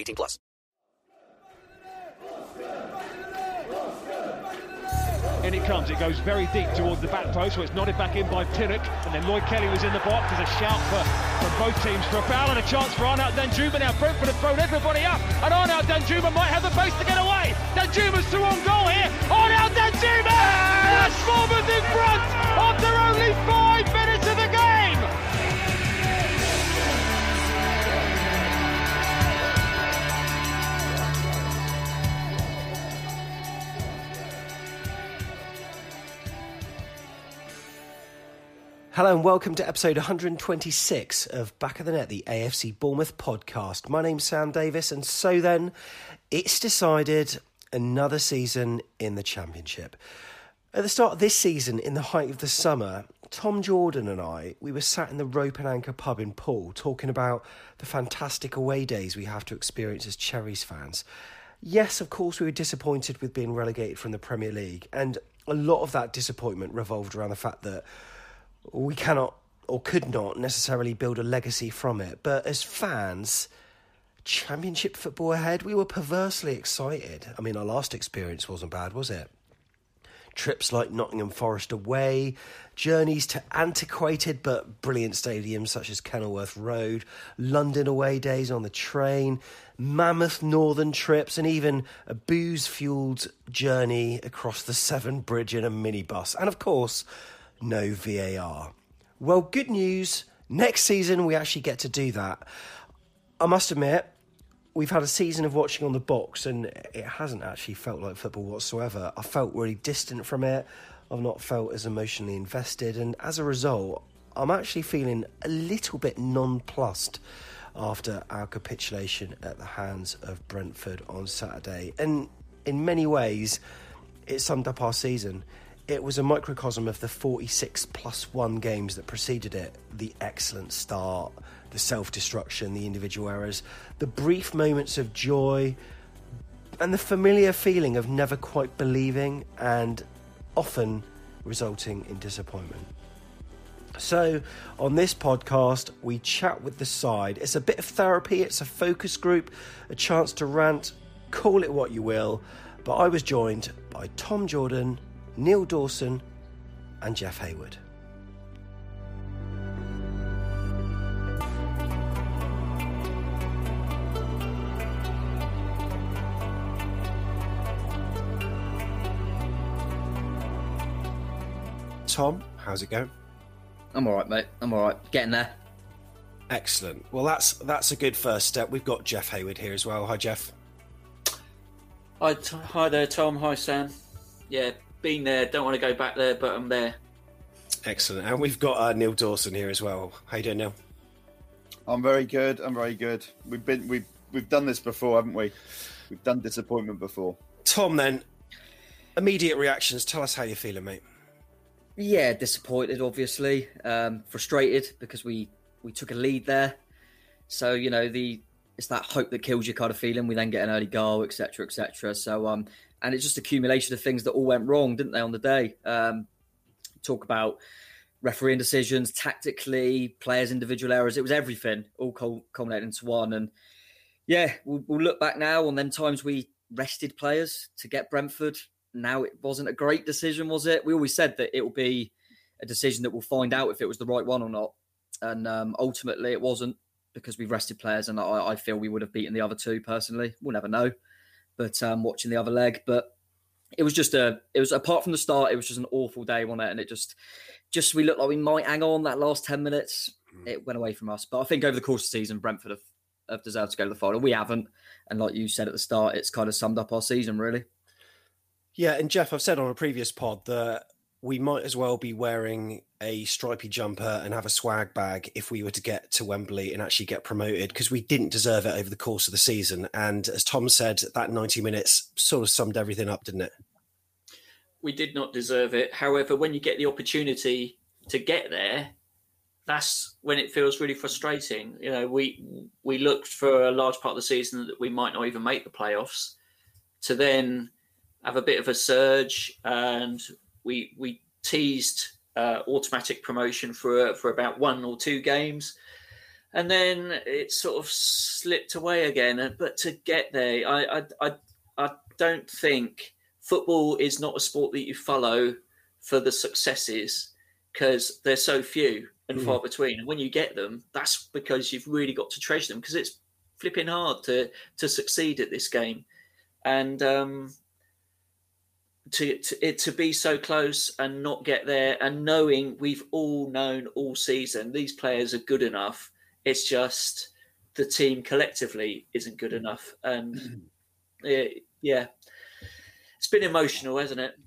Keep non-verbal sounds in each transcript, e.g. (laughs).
18 plus. In it comes. It goes very deep towards the back post, so it's nodded back in by Pinnock. And then Lloyd Kelly was in the box. There's a shout for, from both teams for a foul and a chance for Arnaut Danjuma now. Brentford have thrown everybody up, and Arnaut Danjuma might have the pace to get away. Danjuma's through on goal here. Arnaut Danjuma! Yes! Bournemouth in front after only five minutes Hello and welcome to episode 126 of Back of the Net, the AFC Bournemouth podcast. My name's Sam Davis, and so then it's decided another season in the Championship. At the start of this season, in the height of the summer, Tom Jordan and I, we were sat in the Rope and Anchor pub in Poole talking about the fantastic away days we have to experience as Cherries fans. Yes, of course, we were disappointed with being relegated from the Premier League, and a lot of that disappointment revolved around the fact that we cannot or could not necessarily build a legacy from it. But as fans, championship football ahead, we were perversely excited. I mean, our last experience wasn't bad, was it? Trips like Nottingham Forest away, journeys to antiquated but brilliant stadiums such as Kenilworth Road, London away days on the train, mammoth northern trips, and even a booze fueled journey across the Severn Bridge in a minibus. And of course, no VAR. Well, good news. Next season, we actually get to do that. I must admit, we've had a season of watching on the box, and it hasn't actually felt like football whatsoever. I felt really distant from it. I've not felt as emotionally invested, and as a result, I'm actually feeling a little bit nonplussed after our capitulation at the hands of Brentford on Saturday. And in many ways, it summed up our season. It was a microcosm of the 46 plus one games that preceded it the excellent start, the self destruction, the individual errors, the brief moments of joy, and the familiar feeling of never quite believing and often resulting in disappointment. So, on this podcast, we chat with the side. It's a bit of therapy, it's a focus group, a chance to rant, call it what you will. But I was joined by Tom Jordan, Neil Dawson, and Jeff Hayward. Tom, how's it going? I'm all right, mate. I'm all right. Getting there. Excellent. Well, that's that's a good first step. We've got Jeff Hayward here as well. Hi, Jeff. Hi, t- hi there, Tom. Hi, Sam. Yeah, been there. Don't want to go back there, but I'm there. Excellent. And we've got uh, Neil Dawson here as well. How you doing, Neil? I'm very good. I'm very good. We've been we've we've done this before, haven't we? We've done disappointment before. Tom, then immediate reactions. Tell us how you're feeling, mate. Yeah, disappointed, obviously, um, frustrated because we we took a lead there. So you know the it's that hope that kills you kind of feeling. We then get an early goal, etc., etc. So um, and it's just accumulation of things that all went wrong, didn't they, on the day? Um, talk about refereeing decisions, tactically, players' individual errors. It was everything, all culminated into one. And yeah, we'll, we'll look back now on them times we rested players to get Brentford. Now it wasn't a great decision, was it? We always said that it will be a decision that we'll find out if it was the right one or not. And um, ultimately, it wasn't because we've rested players, and I, I, feel we would have beaten the other two personally. We'll never know. But um, watching the other leg, but it was just a, it was apart from the start, it was just an awful day, wasn't it? And it just, just we looked like we might hang on that last ten minutes. Mm. It went away from us. But I think over the course of the season, Brentford have, have deserved to go to the final. We haven't, and like you said at the start, it's kind of summed up our season really. Yeah, and Jeff, I've said on a previous pod that we might as well be wearing a stripy jumper and have a swag bag if we were to get to Wembley and actually get promoted because we didn't deserve it over the course of the season. And as Tom said, that 90 minutes sort of summed everything up, didn't it? We did not deserve it. However, when you get the opportunity to get there, that's when it feels really frustrating. You know, we we looked for a large part of the season that we might not even make the playoffs, to then have a bit of a surge and we we teased uh, automatic promotion for for about one or two games, and then it sort of slipped away again. But to get there, I I I, I don't think football is not a sport that you follow for the successes because they're so few and mm. far between. And when you get them, that's because you've really got to treasure them because it's flipping hard to to succeed at this game. And um, to, to it to be so close and not get there and knowing we've all known all season these players are good enough. It's just the team collectively isn't good mm. enough. And mm-hmm. it, yeah it's been emotional hasn't it?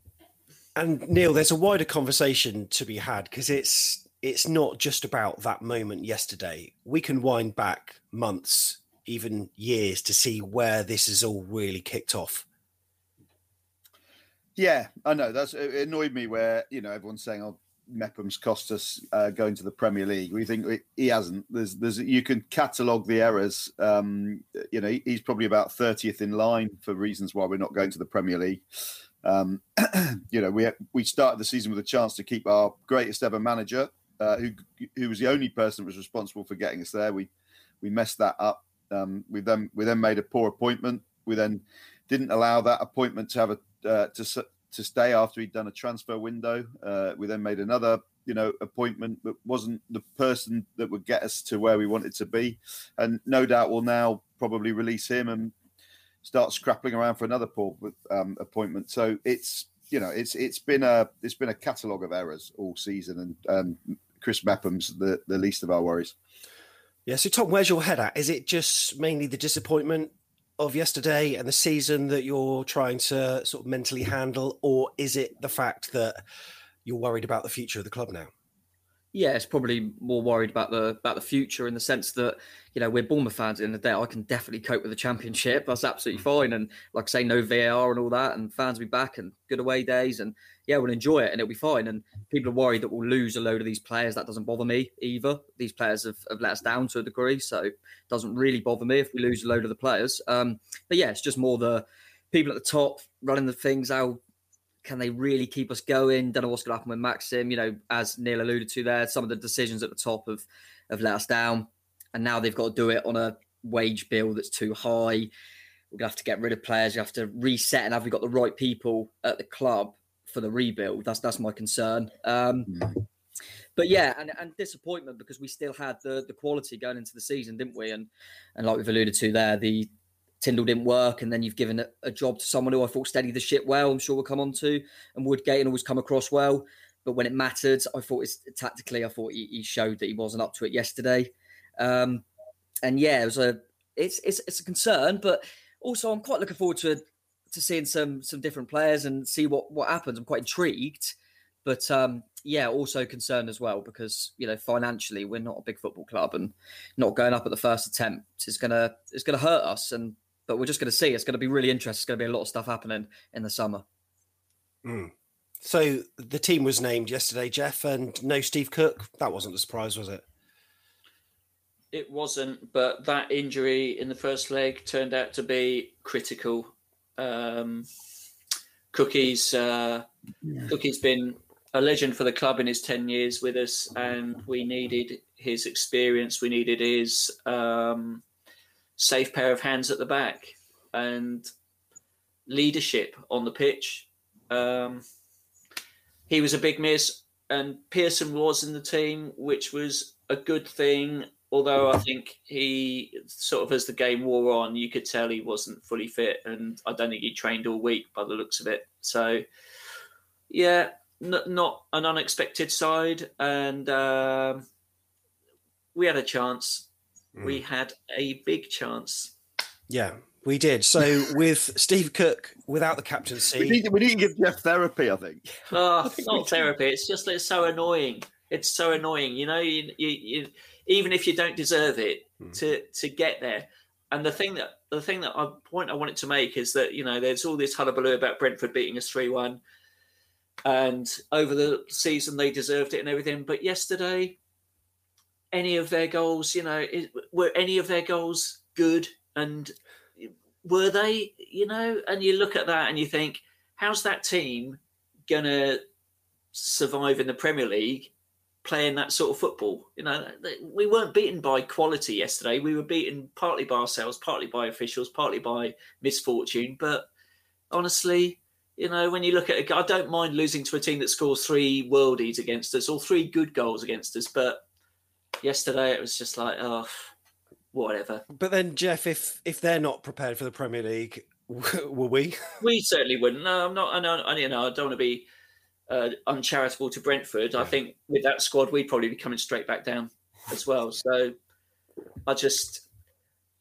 And neil there's a wider conversation to be had because it's it's not just about that moment yesterday. We can wind back months even years to see where this has all really kicked off yeah, I know. That's it annoyed me where you know everyone's saying, "Oh, Mepham's cost us uh, going to the Premier League." We think he hasn't. There's, there's, you can catalogue the errors. Um, you know, he's probably about thirtieth in line for reasons why we're not going to the Premier League. Um, (clears throat) you know, we we started the season with a chance to keep our greatest ever manager, uh, who who was the only person that was responsible for getting us there. We we messed that up. Um, we then we then made a poor appointment. We then didn't allow that appointment to have a uh, to to stay after he'd done a transfer window. Uh, we then made another, you know, appointment that wasn't the person that would get us to where we wanted to be, and no doubt will now probably release him and start scrapping around for another poor um, appointment. So it's you know it's it's been a it's been a catalogue of errors all season, and um, Chris Mepham's the the least of our worries. Yeah. So Tom, where's your head at? Is it just mainly the disappointment of yesterday and the season that you're trying to sort of mentally handle, or is it the fact that you're worried about the future of the club now? Yeah, it's probably more worried about the about the future in the sense that you know we're Bournemouth fans in the day. I can definitely cope with the championship. That's absolutely mm. fine. And like I say, no VAR and all that, and fans will be back and good away days, and yeah, we'll enjoy it and it'll be fine. And people are worried that we'll lose a load of these players. That doesn't bother me either. These players have, have let us down to a degree, so it doesn't really bother me if we lose a load of the players. Um, but yeah, it's just more the people at the top running the things. How can they really keep us going? Don't know what's going to happen with Maxim. You know, as Neil alluded to there, some of the decisions at the top have have let us down, and now they've got to do it on a wage bill that's too high. We're gonna have to get rid of players. You have to reset, and have we got the right people at the club for the rebuild? That's that's my concern. Um, mm. But yeah, and, and disappointment because we still had the the quality going into the season, didn't we? And and like we've alluded to there, the Tindall didn't work, and then you've given a, a, job to someone who I thought steadied the ship well. I'm sure we'll come on to, and Woodgate and always come across well. But when it mattered, I thought it's tactically, I thought he, he showed that he wasn't up to it yesterday. Um, and yeah, it was a it's it's it's a concern, but also I'm quite looking forward to to seeing some some different players and see what what happens. I'm quite intrigued, but um, yeah, also concerned as well because you know financially we're not a big football club and not going up at the first attempt is gonna is gonna hurt us. And but we're just going to see. It's going to be really interesting. It's going to be a lot of stuff happening in the summer. Mm. So the team was named yesterday, Jeff, and no Steve Cook. That wasn't a surprise, was it? it wasn't, but that injury in the first leg turned out to be critical. Um, Cookie's uh, Cookie's been a legend for the club in his ten years with us, and we needed his experience. We needed his um, safe pair of hands at the back and leadership on the pitch. Um, he was a big miss, and Pearson was in the team, which was a good thing. Although I think he sort of, as the game wore on, you could tell he wasn't fully fit, and I don't think he trained all week by the looks of it. So, yeah, n- not an unexpected side, and um, we had a chance. We mm. had a big chance. Yeah, we did. So (laughs) with Steve Cook without the captaincy, We need, we need to give Jeff therapy, I think. Ah, oh, it's not therapy. It's just it's so annoying. It's so annoying. You know, you, you, you even if you don't deserve it hmm. to to get there. And the thing that the thing that I point I wanted to make is that you know there's all this hullabaloo about Brentford beating us three one, and over the season they deserved it and everything. But yesterday, any of their goals, you know, is, were any of their goals good and were they? You know, and you look at that and you think, how's that team gonna survive in the Premier League playing that sort of football? You know, we weren't beaten by quality yesterday. We were beaten partly by ourselves, partly by officials, partly by misfortune. But honestly, you know, when you look at it, I don't mind losing to a team that scores three worldies against us or three good goals against us. But yesterday it was just like, oh, whatever. But then, Jeff, if if they're not prepared for the Premier League, (laughs) were we? We certainly wouldn't. No, I'm not. I know. I, you know, I don't want to be uh, uncharitable to Brentford. I think with that squad, we'd probably be coming straight back down as well. So I just,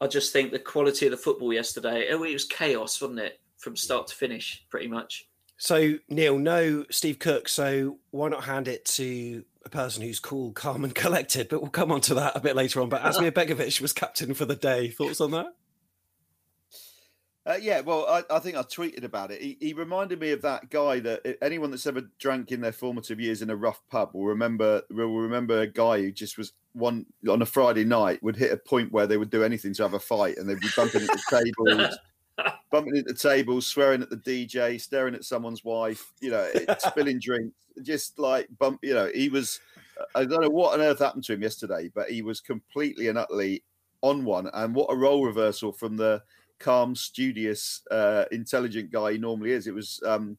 I just think the quality of the football yesterday. It was chaos, wasn't it, from start to finish, pretty much. So Neil, no Steve Cook. So why not hand it to a person who's cool, calm, and collected? But we'll come on to that a bit later on. But Asmir (laughs) Begovic was captain for the day. Thoughts on that? Uh, yeah, well, I, I think I tweeted about it. He, he reminded me of that guy that anyone that's ever drank in their formative years in a rough pub will remember. Will remember a guy who just was one on a Friday night would hit a point where they would do anything to have a fight, and they'd be bumping at the (laughs) tables, bumping into tables, swearing at the DJ, staring at someone's wife, you know, (laughs) spilling drinks, just like bump. You know, he was. I don't know what on earth happened to him yesterday, but he was completely and utterly on one. And what a role reversal from the calm, studious, uh, intelligent guy he normally is. It was. Um,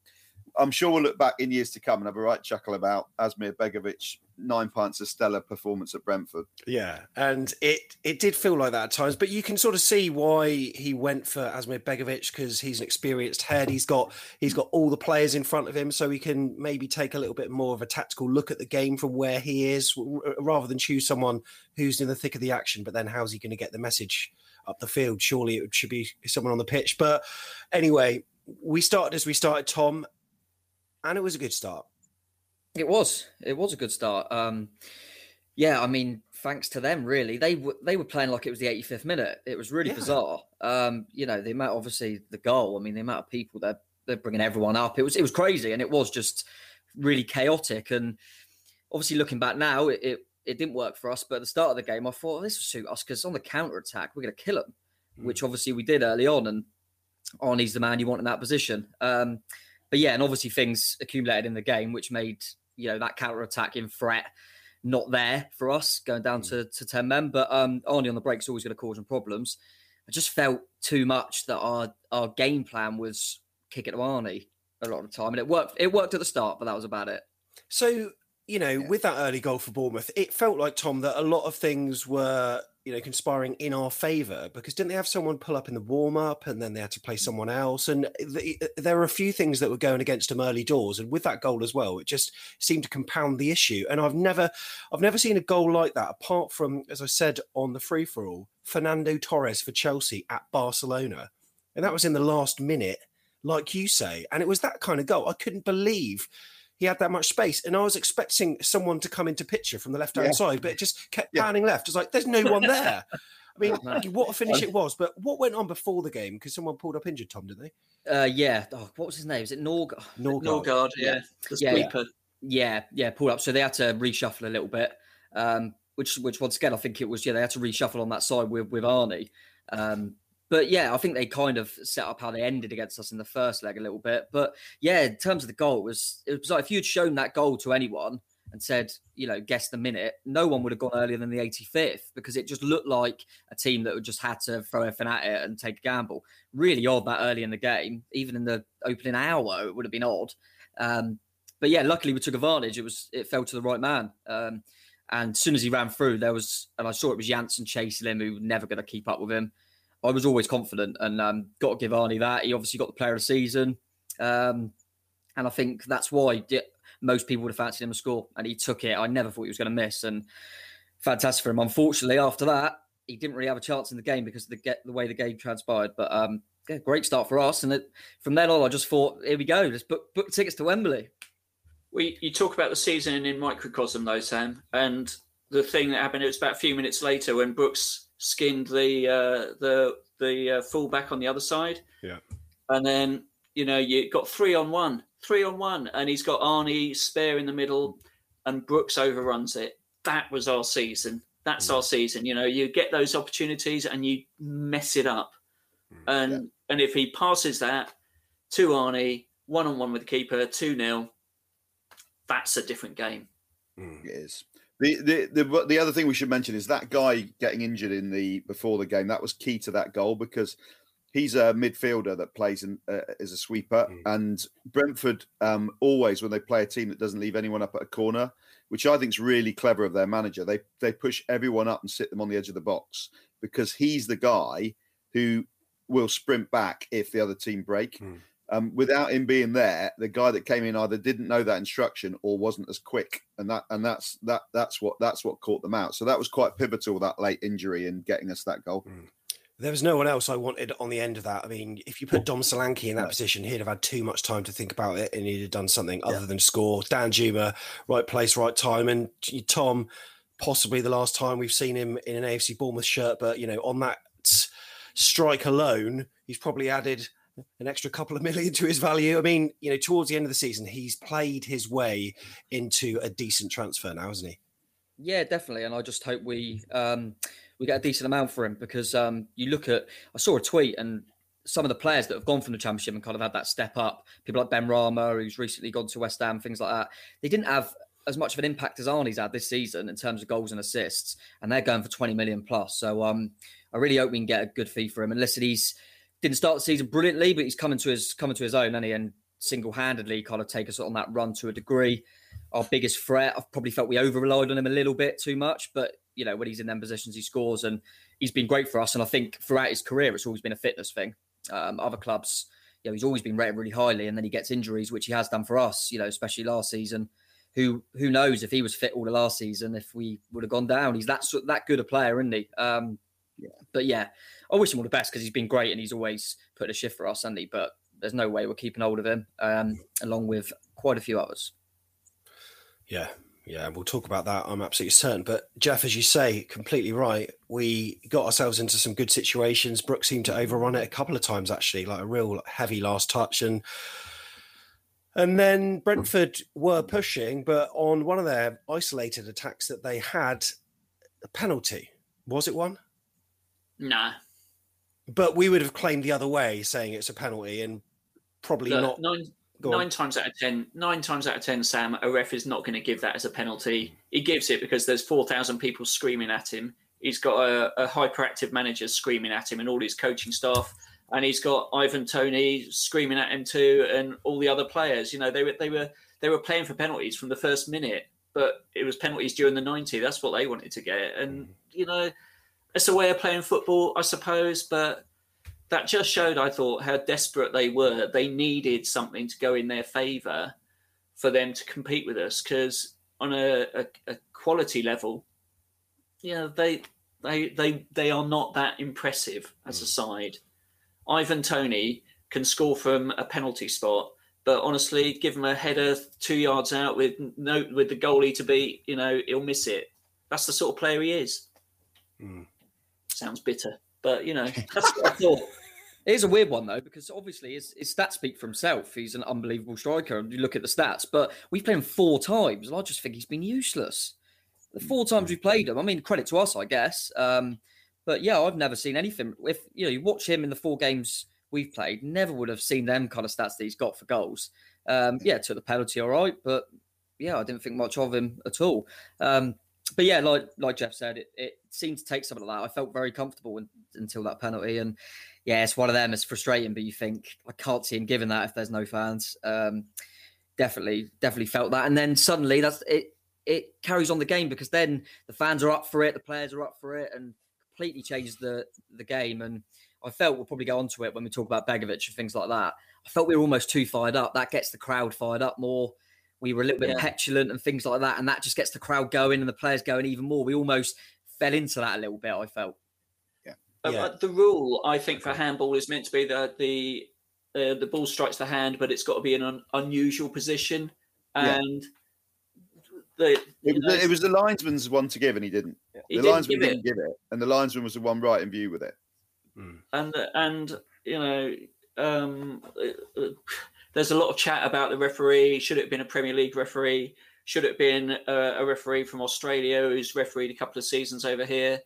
I'm sure we'll look back in years to come and have a right chuckle about Asmir Begovic nine pints of stellar performance at Brentford. Yeah, and it it did feel like that at times, but you can sort of see why he went for Asmir Begovic because he's an experienced head. He's got he's got all the players in front of him, so he can maybe take a little bit more of a tactical look at the game from where he is, rather than choose someone who's in the thick of the action. But then, how's he going to get the message up the field? Surely it should be someone on the pitch. But anyway, we started as we started, Tom, and it was a good start. It was. It was a good start. Um, yeah, I mean, thanks to them, really. They w- they were playing like it was the 85th minute. It was really Yeah. bizarre. Um, you know, the amount, obviously, the goal. I mean, the amount of people that they're bringing everyone up. It was it was crazy, and it was just really chaotic. And obviously, looking back now, it it, it didn't work for us. But at the start of the game, I thought oh, this will suit us because on the counter attack, we're going to kill them, which obviously we did early on. And Arnie's the man you want in that position. Um, but yeah, and obviously things accumulated in the game, which made you know that counter attack in threat not there for us going down to, to 10 men. But um, Arnie on the break is always going to cause some problems. I just felt too much that our our game plan was kick it to Arnie a lot of the time, and it worked. It worked at the start, but that was about it. So, you know, with that early goal for Bournemouth, it felt like, Tom, that a lot of things were, you know, conspiring in our favour because didn't they have someone pull up in the warm up and then they had to play someone else? And the, uh, there were a few things that were going against them early doors. And with that goal as well, it just seemed to compound the issue. And I've never, I've never seen a goal like that apart from, as I said on the free for all, Fernando Torres for Chelsea at Barcelona. And that was in the last minute, like you say. And it was that kind of goal. I couldn't believe he had that much space. And I was expecting someone to come into picture from the left hand Yeah. side, but it just kept panning left. It's like, there's no one there. (laughs) I mean, what a finish it was. But what went on before the game? Because someone pulled up injured, Tom, didn't they? Uh, yeah. Oh, what was his name? Is it Norg? Norgaard. Norgaard, yeah. The yeah, sweeper. yeah, yeah, pulled up. So they had to reshuffle a little bit. Um, which which once again I think it was yeah they had to reshuffle on that side with with Arnie. Um, but yeah, I think they kind of set up how they ended against us in the first leg a little bit. But yeah, in terms of the goal, it was it was like if you'd shown that goal to anyone and said, you know, guess the minute, no one would have gone earlier than the 85th because it just looked like a team that just had to throw everything at it and take a gamble. Really odd that early in the game, even in the opening hour, it would have been odd. Um, but yeah, luckily we took advantage. It was it fell to the right man. Um, and as soon as he ran through, there was, and I saw it was Jansson chasing him, who was never going to keep up with him. I was always confident, and um, got to give Arnie that. He obviously got the player of the season, um, and I think that's why most people would have fancied him to score, and he took it. I never thought he was going to miss, and fantastic for him. Unfortunately, after that, he didn't really have a chance in the game because of the get the way the game transpired. But um, yeah, great start for us, and it, from then on, I just thought, here we go, let's book, book tickets to Wembley. We you talk about the season in microcosm though, Sam, and the thing that happened. It was about a few minutes later when Brooks skinned the uh, the the uh, fullback on the other side. Yeah, and then you know you got three on one, three on one, and he's got Arnie spare in the middle, and Brooks overruns it. That was our season. That's our season. You know, you get those opportunities and you mess it up, and and if he passes that to Arnie, one on one with the keeper, two 0 that's a different game. It is. The, the the the other thing we should mention is that guy getting injured in the before the game. That was key to that goal because he's a midfielder that plays in, uh, as a sweeper. And Brentford um, always, when they play a team that doesn't leave anyone up at a corner, which I think is really clever of their manager, they they push everyone up and sit them on the edge of the box because he's the guy who will sprint back if the other team break. Um, without him being there, the guy that came in either didn't know that instruction or wasn't as quick, and that and that's that that's what that's what caught them out. So that was quite pivotal that late injury in getting us that goal. There was no one else I wanted on the end of that. I mean, if you put Dom Solanke in that position, he'd have had too much time to think about it and he'd have done something other than score. Danjuma, right place, right time. And Tom, possibly the last time we've seen him in an AFC Bournemouth shirt, but, you know, on that strike alone, he's probably added an extra couple of million to his value. I mean, you know, towards the end of the season, he's played his way into a decent transfer now, hasn't he? Yeah, definitely. And I just hope we um, we get a decent amount for him because um, you look at I saw a tweet and some of the players that have gone from the championship and kind of had that step up, people like Benrahma, who's recently gone to West Ham, things like that, they didn't have as much of an impact as Arnie's had this season in terms of goals and assists, and they're going for 20 million plus. So um, I really hope we can get a good fee for him. And listen, he's didn't start the season brilliantly, but he's coming to his coming to his own, and he and single handedly kind of take us on that run to a degree. Our biggest threat, I've probably felt we over relied on him a little bit too much, but you know when he's in them positions, he scores, and he's been great for us. And I think throughout his career, it's always been a fitness thing. Um, other clubs, you know, he's always been rated really highly, and then he gets injuries, which he has done for us. You know, especially last season. Who who knows if he was fit all the last season, if we would have gone down? He's that that good a player, isn't he? Um, yeah. But yeah, I wish him all the best because he's been great and he's always put a shift for us, hasn't he? But there's no way we're keeping hold of him, um, along with quite a few others. Yeah, yeah, we'll talk about that. I'm absolutely certain. But Jeff, as you say, completely right. We got ourselves into some good situations. Brooks seemed to overrun it a couple of times, actually, like a real heavy last touch, and and then Brentford were pushing, but on one of their isolated attacks that they had, a penalty. Was it one? Nah. But we would have claimed the other way, saying it's a penalty, and probably Look, not. Nine, nine times out of ten, nine times out of ten, Sam, a ref is not going to give that as a penalty. He gives it because there's four thousand people screaming at him. He's got a, a hyperactive manager screaming at him, and all his coaching staff, and he's got Ivan Toney screaming at him too, and all the other players. You know, they were they were they were playing for penalties from the first minute, but it was penalties during the ninety. That's what they wanted to get, and mm. you know, it's a way of playing football, I suppose, but that just showed, I thought, how desperate they were. They needed something to go in their favour for them to compete with us because on a, a, a quality level, yeah, they they they they are not that impressive as a mm. side. Ivan Toney can score from a penalty spot, but honestly, give him a header two yards out with no with the goalie to beat, you know, he'll miss it. That's the sort of player he is. Mm. Sounds bitter, but you know, (laughs) that's what I thought. It is a weird one though, because obviously his, his stats speak for himself. He's an unbelievable striker, and you look at the stats. But we've played him four times, and I just think he's been useless. the four times we've played him, I mean, credit to us, I guess. Um, but yeah, I've never seen anything. If you know, you watch him in the four games we've played, never would have seen them kind of stats that he's got for goals. Um, yeah, took the penalty all right, but yeah, I didn't think much of him at all. Um, but yeah, like like Jeff said, it, it seemed to take some of that. I felt very comfortable in, until that penalty, and yeah, it's one of them. It's frustrating, but you think I can't see him giving that if there's no fans. Um, definitely, definitely felt that, and then suddenly that's it. It carries on the game because then the fans are up for it, the players are up for it, and completely changes the the game. And I felt we'll probably go on to it when we talk about Begovic and things like that. I felt we were almost too fired up. That gets the crowd fired up more. We were a little bit Yeah. petulant and things like that, and that just gets the crowd going and the players going even more. We almost fell into that a little bit. I felt. Uh, uh, the rule, I think, for handball is meant to be that the uh, the ball strikes the hand, but it's got to be in an unusual position. Yeah. And the, It was, it was the linesman's one to give, and he didn't. He the didn't linesman give didn't it. give it, and the linesman was the one right in view with it. and and you know um, uh, there's a lot of chat about the referee should it have been a premier league referee should it have been a, a referee from australia who's refereed a couple of seasons over here?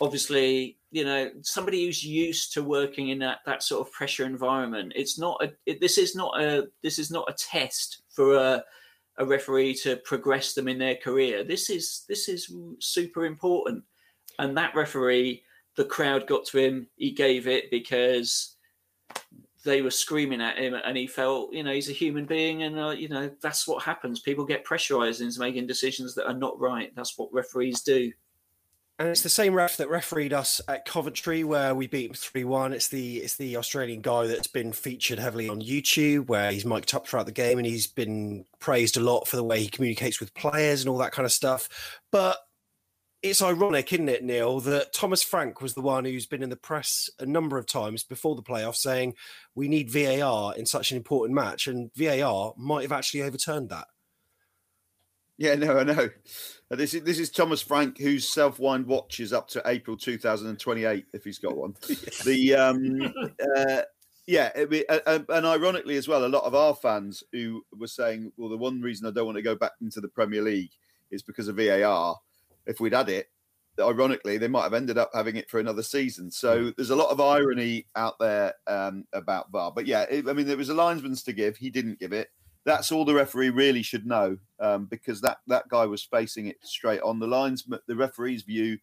Obviously you know somebody who's used to working in that, that sort of pressure environment it's not a it, this is not a this is not a test for a a referee to progress them in their career. This is this is super important. And that referee the crowd got to him. He gave it because they were screaming at him and he felt you know he's a human being and uh, you know that's what happens people get pressurized into making decisions that are not right that's what referees do And it's the same ref that refereed us at Coventry, where we beat three one. It's the it's the Australian guy that's been featured heavily on YouTube, where he's mic'd up throughout the game, and he's been praised a lot for the way he communicates with players and all that kind of stuff. But it's ironic, isn't it, Neil, that Thomas Frank was the one who's been in the press a number of times before the playoffs saying we need VAR in such an important match, and VAR might have actually overturned that. Yeah, no, I know. Uh, This is this is Thomas Frank, whose self-wind watch is up to April 2028, if he's got one. (laughs) The um, uh, yeah, be, uh, uh, and ironically as well, a lot of our fans who were saying, "Well, the one reason I don't want to go back into the Premier League is because of VAR." If we'd had it, ironically, they might have ended up having it for another season. So there's a lot of irony out there um, about VAR. But yeah, it, I mean, there was a linesman's to give. He didn't give it. That's all the referee really should know um, because that that guy was facing it straight on. The linesman, the referee's view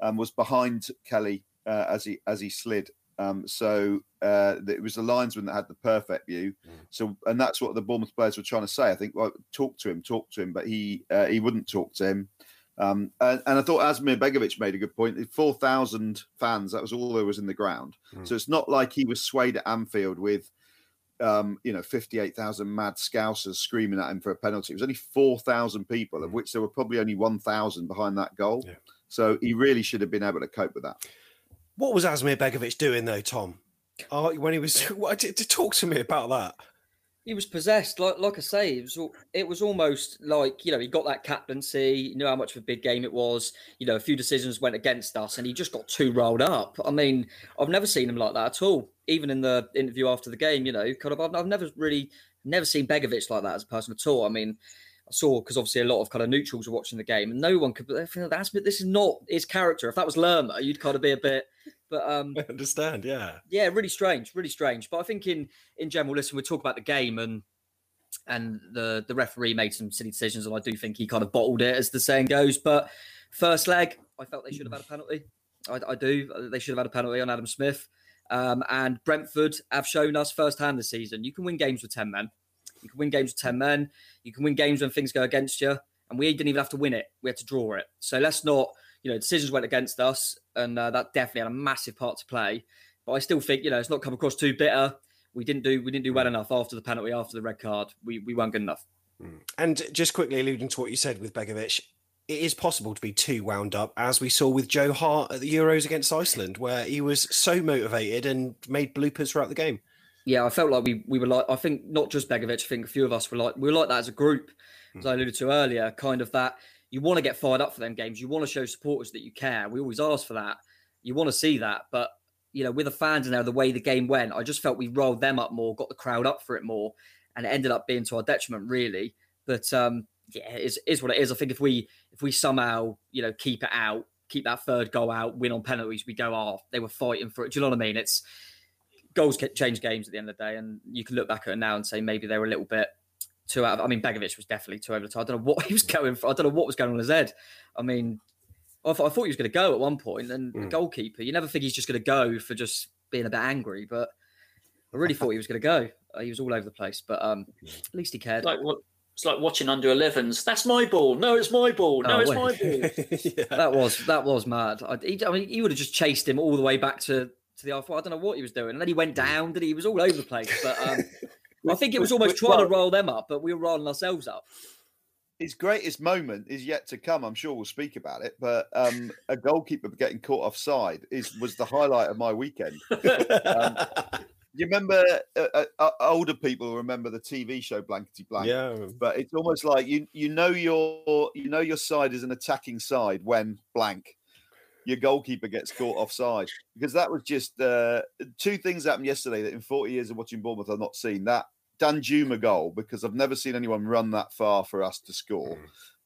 um, was behind Kelly uh, as he as he slid. Um, so uh, it was the linesman that had the perfect view. So and that's what the Bournemouth players were trying to say. I think, well, talk to him, talk to him, but he uh, he wouldn't talk to him. Um, and, and I thought Asmir Begovic made a good point. Four thousand fans, that was all there was in the ground. So it's not like he was swayed at Anfield with um, you know, 58,000 mad scousers screaming at him for a penalty. It was only 4,000 people, of which there were probably only 1,000 behind that goal. So he really should have been able to cope with that. What was Asmir Begovic doing though, Tom? Oh, when he was, (laughs) what, to talk to me about that. He was possessed, like like I say, it was it was almost like you know he got that captaincy, knew how much of a big game it was. You know, a few decisions went against us, and he just got too rolled up. I mean, I've never seen him like that at all. Even in the interview after the game, you know, kind of I've, I've never really never seen Begovic like that as a person at all. I mean, I saw because obviously a lot of kind of neutrals were watching the game, and no one could. That's this is not his character. If that was Lerma, you'd kind of be a bit. But um, I understand, yeah. yeah, really strange, really strange. But I think in in general, listen, we talk about the game and and the the referee made some silly decisions, and I do think he kind of bottled it, as the saying goes. But first leg, I felt they should have had a penalty. I, I do. They should have had a penalty on Adam Smith. Um, and Brentford have shown us firsthand this season you can win games with ten men. You can win games with ten men. You can win games when things go against you. And we didn't even have to win it; we had to draw it. So let's not, you know, decisions went against us, and uh, that definitely had a massive part to play. But I still think, you know, it's not come across too bitter. We didn't do we didn't do well mm. enough after the penalty, after the red card. We we weren't good enough. Mm. And just quickly alluding to what you said with Begovic, it is possible to be too wound up, as we saw with Joe Hart at the Euros against Iceland, where he was so motivated and made bloopers throughout the game. Yeah, I felt like we we were like I think not just Begovic, I think a few of us were like we were like that as a group, mm. as I alluded to earlier, kind of that you want to get fired up for them games. You want to show supporters that you care. We always ask for that. You want to see that, but you know, with the fans and now, the way the game went, I just felt we rolled them up more, got the crowd up for it more, and it ended up being to our detriment, really. But um, yeah, it is is what it is. I think if we if we somehow you know keep it out, keep that third goal out, win on penalties, we go off. They were fighting for it. Do you know what I mean? It's goals change games at the end of the day, and you can look back at it now and say maybe they were a little bit too out. Of, I mean, Begovic was definitely too over the top. I don't know what he was going for. I don't know what was going on his head. I mean, I, th- I thought he was going to go at one point, and mm. the goalkeeper. You never think he's just going to go for just being a bit angry, but I really thought he was going to go. Uh, he was all over the place, but um, at least he cared. Like what? It's like watching under 11s. That's my ball. No, it's my ball. No, oh, it's wait. my ball. (laughs) yeah. That was that was mad. I, he, I mean, he would have just chased him all the way back to to the R4. I don't know what he was doing, and then he went down. Did he? he was all over the place. But um, (laughs) I think it was almost trying to roll them up, but we were rolling ourselves up. His greatest moment is yet to come. I'm sure we'll speak about it, but um, a goalkeeper getting caught offside is was the highlight of my weekend. (laughs) um, you remember uh, uh, uh, older people remember the TV show Blankety Blank? Yeah, but it's almost like you you know your you know your side is an attacking side when blank your goalkeeper gets caught offside because that was just uh, two things happened yesterday that in 40 years of watching Bournemouth I've not seen that Danjuma goal because I've never seen anyone run that far for us to score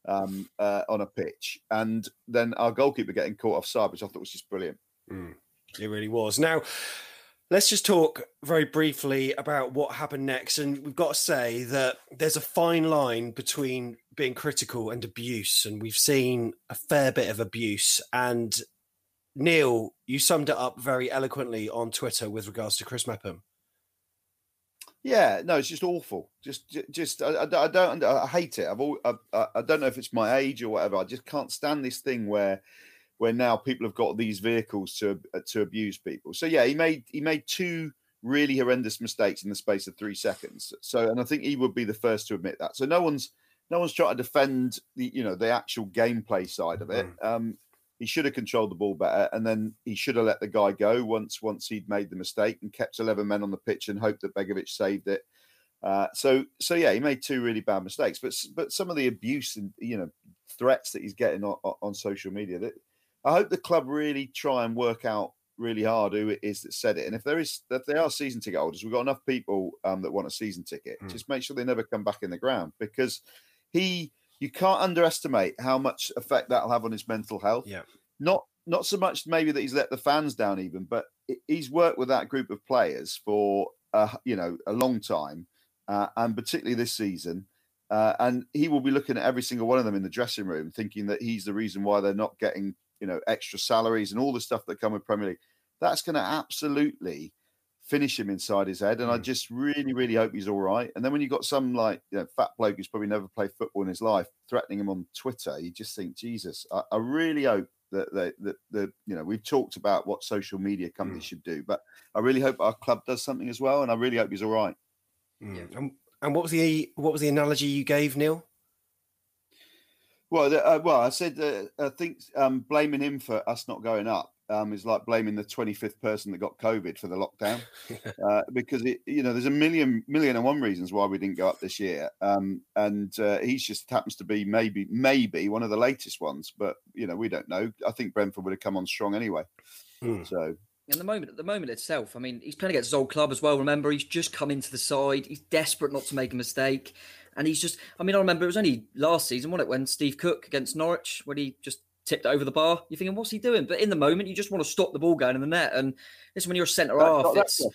mm. um, uh, on a pitch and then our goalkeeper getting caught offside which I thought was just brilliant. Mm. It really was. Now Let's just talk very briefly about what happened next. And we've got to say that there's a fine line between being critical and abuse. And we've seen a fair bit of abuse. And Neil, you summed it up very eloquently on Twitter with regards to Chris Mepham. Yeah, no, it's just awful. Just, just, I, I don't, I hate it. I've, all, I, I don't know if it's my age or whatever. I just can't stand this thing where where now people have got these vehicles to uh, to abuse people. So yeah, he made he made two really horrendous mistakes in the space of three seconds. So and I think he would be the first to admit that. So no one's no one's trying to defend the you know the actual gameplay side of it. Mm. Um, he should have controlled the ball better, and then he should have let the guy go once once he'd made the mistake and kept eleven men on the pitch and hoped that Begovic saved it. Uh, so so yeah, he made two really bad mistakes, but but some of the abuse and you know threats that he's getting on, on social media that I hope the club really try and work out really hard who it is that said it. And if there is, if they are season ticket holders, we've got enough people um, that want a season ticket. Mm. Just make sure they never come back in the ground because he, you can't underestimate how much effect that'll have on his mental health. Yeah. Not, not so much maybe that he's let the fans down even, but he's worked with that group of players for, uh, you know, a long time. Uh, and particularly this season. Uh, and he will be looking at every single one of them in the dressing room, thinking that he's the reason why they're not getting you know, extra salaries and all the stuff that come with Premier League. That's going to absolutely finish him inside his head. And. I just really, really hope he's all right. And then when you've got some like you know, fat bloke who's probably never played football in his life threatening him on Twitter, you just think, Jesus, I, I really hope that that that the you know we've talked about what social media companies mm. should do, but I really hope our club does something as well, and I really hope he's all right. Mm. And, and what was the what was the analogy you gave, Neil? Well, uh, well, I said uh, I think um, blaming him for us not going up um, is like blaming the 25th person that got COVID for the lockdown, (laughs) uh, because it, you know there's a million million and one reasons why we didn't go up this year, um, and uh, he's just happens to be maybe maybe one of the latest ones, but you know we don't know. I think Brentford would have come on strong anyway. Mm. So in the moment, at the moment itself, I mean, he's playing against his old club as well. Remember, he's just come into the side. He's desperate not to make a mistake. And he's just, I mean, I remember it was only last season, wasn't it, when Steve Cook against Norwich, when he just tipped over the bar. You're thinking, what's he doing? But in the moment, you just want to stop the ball going in the net. And this when you're a centre half. That, cost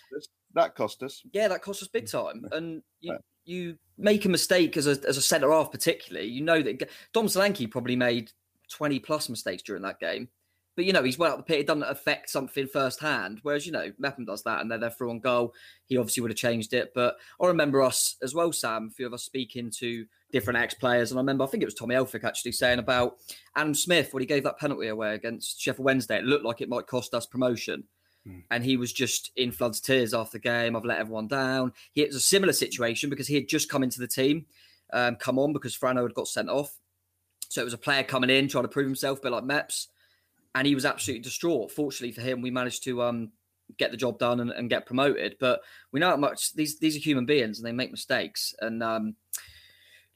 that cost us. Yeah, that cost us big time. And you, yeah. you make a mistake as a, as a centre half, particularly. You know that Dom Solanke probably made 20 plus mistakes during that game. But you know, he's well out the pit. It doesn't affect something firsthand. Whereas, you know, Mepham does that and they're there through on goal. He obviously would have changed it. But I remember us as well, Sam, a few of us speaking to different ex players. And I remember, I think it was Tommy Elphick actually saying about Adam Smith when he gave that penalty away against Sheffield Wednesday. It looked like it might cost us promotion. Hmm. And he was just in floods tears after the game. I've let everyone down. He it was a similar situation because he had just come into the team, um, come on because Frano had got sent off. So it was a player coming in trying to prove himself, a bit like Meps and he was absolutely distraught. Fortunately for him, we managed to um, get the job done and, and, get promoted. But we know how much these these are human beings and they make mistakes. And um,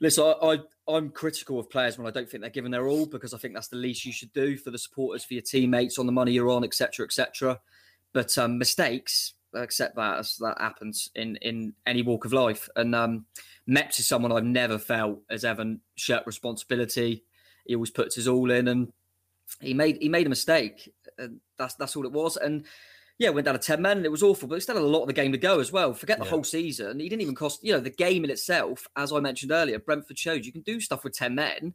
listen, I, I am critical of players when I don't think they're giving their all because I think that's the least you should do for the supporters, for your teammates, on the money you're on, etc., etc. But um, mistakes, accept that as that happens in in any walk of life. And um, Meps is someone I've never felt has ever shirked responsibility. He always puts his all in, and he made he made a mistake. And that's that's all it was. And yeah, went down to 10 men and it was awful, but he still had a lot of the game to go as well. Forget the Yeah. whole season. He didn't even cost, you know, the game in itself, as I mentioned earlier, Brentford showed you can do stuff with 10 men.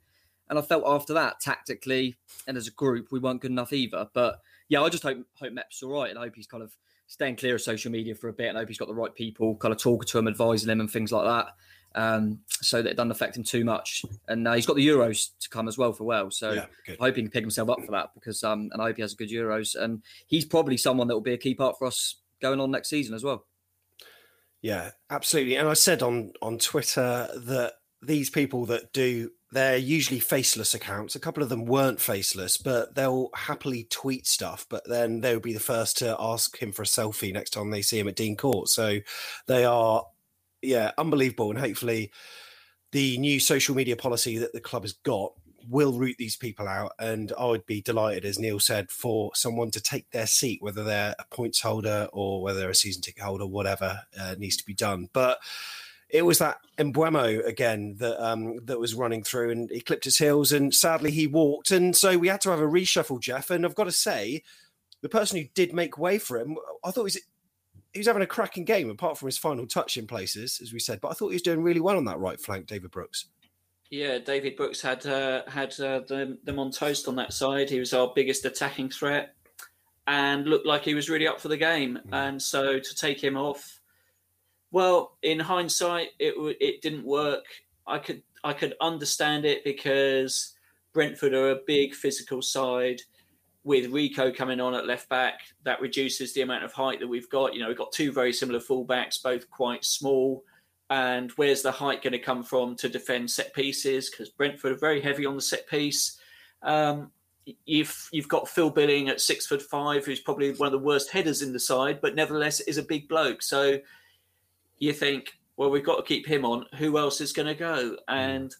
And I felt after that, tactically and as a group, we weren't good enough either. But yeah, I just hope hope Mep's all right. And I hope he's kind of staying clear of social media for a bit. And I hope he's got the right people kind of talking to him, advising him and things like that. Um, so that it doesn't affect him too much. And uh, he's got the Euros to come as well for well. So Yeah. I hope he can pick himself up for that because um, and I hope he has a good Euros. And he's probably someone that will be a key part for us going on next season as well. Yeah, absolutely. And I said on on Twitter that these people that do they're usually faceless accounts. A couple of them weren't faceless, but they'll happily tweet stuff. But then they'll be the first to ask him for a selfie next time they see him at Dean Court. So they are, yeah, unbelievable. And hopefully, the new social media policy that the club has got will root these people out. And I would be delighted, as Neil said, for someone to take their seat, whether they're a points holder or whether they're a season ticket holder, whatever uh, needs to be done. But it was that Mbeumo again that um, that was running through, and he clipped his heels, and sadly he walked, and so we had to have a reshuffle, Jeff. And I've got to say, the person who did make way for him, I thought was he was having a cracking game, apart from his final touch in places, as we said. But I thought he was doing really well on that right flank, David Brooks. Yeah, David Brooks had uh, had uh, them, them on toast on that side. He was our biggest attacking threat, and looked like he was really up for the game. And so to take him off, well, in hindsight, it w- it didn't work. I could I could understand it because Brentford are a big physical side. With Rico coming on at left back, that reduces the amount of height that we've got. You know, we've got two very similar fullbacks, both quite small. And where's the height going to come from to defend set pieces? Because Brentford are very heavy on the set piece. Um, you've you've got Phil Billing at six foot five, who's probably one of the worst headers in the side, but nevertheless is a big bloke. So you think, well, we've got to keep him on. Who else is going to go? And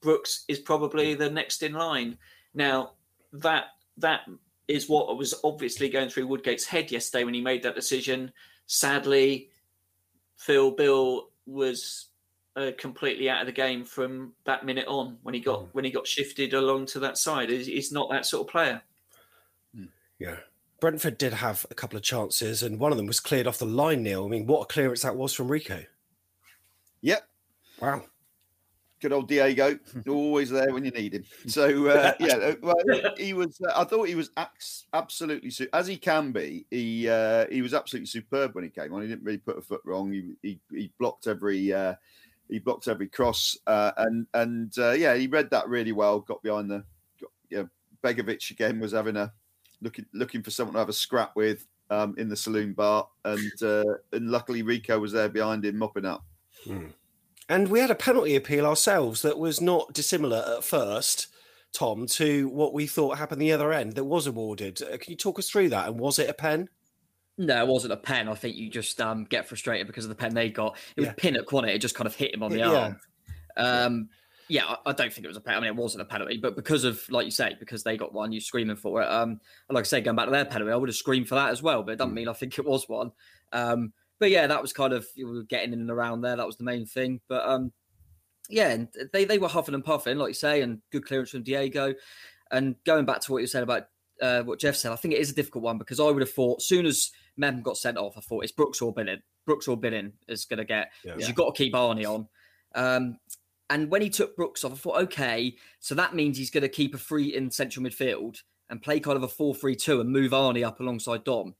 Brooks is probably the next in line. Now that that is what was obviously going through Woodgate's head yesterday when he made that decision. Sadly, Phil Bill was uh, completely out of the game from that minute on when he got when he got shifted along to that side. He's, he's not that sort of player. Yeah. Brentford did have a couple of chances, and one of them was cleared off the line, Neil. I mean, what a clearance that was from Rico. Yep. Wow. Good old Diego, (laughs) always there when you need him. So uh, (laughs) yeah, uh, well, he was. Uh, I thought he was absolutely as he can be. He uh, he was absolutely superb when he came on. He didn't really put a foot wrong. He he, he blocked every uh, he blocked every cross, uh, and and uh, yeah, he read that really well. Got behind the, got, yeah. Begovic again was having a looking looking for someone to have a scrap with um, in the saloon bar, and uh, and luckily Rico was there behind him mopping up. And we had a penalty appeal ourselves that was not dissimilar at first, Tom, to what we thought happened the other end that was awarded. Uh, can you talk us through that? And was it a pen? No, it wasn't a pen. I think you just um, get frustrated because of the pen they got. It was Yeah. Pinnock, wasn't it? It just kind of hit him on the Yeah. arm. Um, yeah, I, I don't think it was a penalty. I mean, it wasn't a penalty, but because of, like you say, because they got one, you're screaming for it. Um, and like I say, going back to their penalty, I would have screamed for that as well, but it Mm. doesn't mean I think it was one. Um, but yeah, that was kind of you were getting in and around there. That was the main thing. But um, yeah, and they they were huffing and puffing, like you say, and good clearance from Diego. And going back to what you said about uh, what Jeff said, I think it is a difficult one because I would have thought, soon as Mem got sent off, I thought it's Brooks or Billing. Brooks or Billing is going to get. Yeah. You've got to keep Arnie on. Um, and when he took Brooks off, I thought, okay, so that means he's going to keep a free in central midfield and play kind of a 4 3 2 and move Arnie up alongside Dom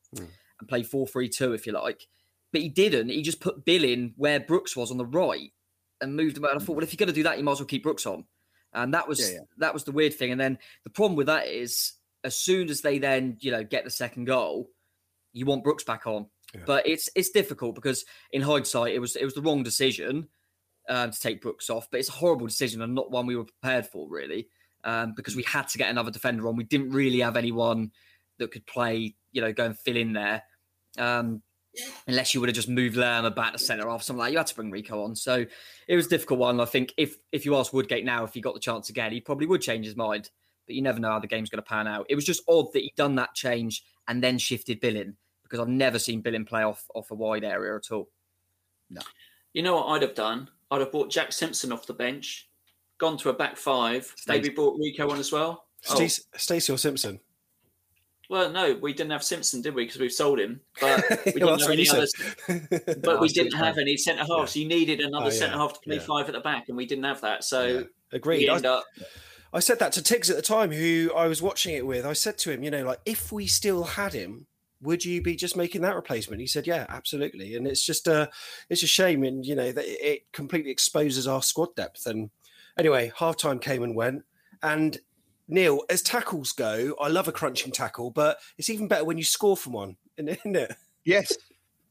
and play 4 3 2, if you like. But he didn't. He just put Bill in where Brooks was on the right and moved him out. I thought, well, if you're going to do that, you might as well keep Brooks on. And that was Yeah, yeah. that was the weird thing. And then the problem with that is, as soon as they then you know get the second goal, you want Brooks back on. But it's it's difficult because in hindsight, it was it was the wrong decision um, to take Brooks off. But it's a horrible decision and not one we were prepared for really, um, because we had to get another defender on. We didn't really have anyone that could play, you know, go and fill in there. Um, unless you would have just moved Lerma back to centre off, something like that. You had to bring Rico on. So it was a difficult one. I think if if you ask Woodgate now if he got the chance again, he probably would change his mind. But you never know how the game's going to pan out. It was just odd that he'd done that change and then shifted Bill in because I've never seen Billing play off off a wide area at all. No. You know what I'd have done? I'd have brought Jack Simpson off the bench, gone to a back five, maybe brought Rico on as well. Oh, Stacey, Stacey or Simpson? Well, no, we didn't have Simpson, did we? Because we've sold him. But (laughs) we didn't that's have any others. (laughs) But we didn't have any centre halves. You needed another Oh, yeah, centre half to play yeah. five at the back, and we didn't have that. So Agreed. we I- end up. I said that to Tiggs at the time, who I was watching it with. I said to him, you know, like if we still had him, would you be just making that replacement? He said, yeah, absolutely. And it's just a, it's a shame, and you know that it- it completely exposes our squad depth. And anyway, half time came and went, and Neil, as tackles go, I love a crunching tackle, but it's even better when you score from one, (laughs) isn't it? Yes.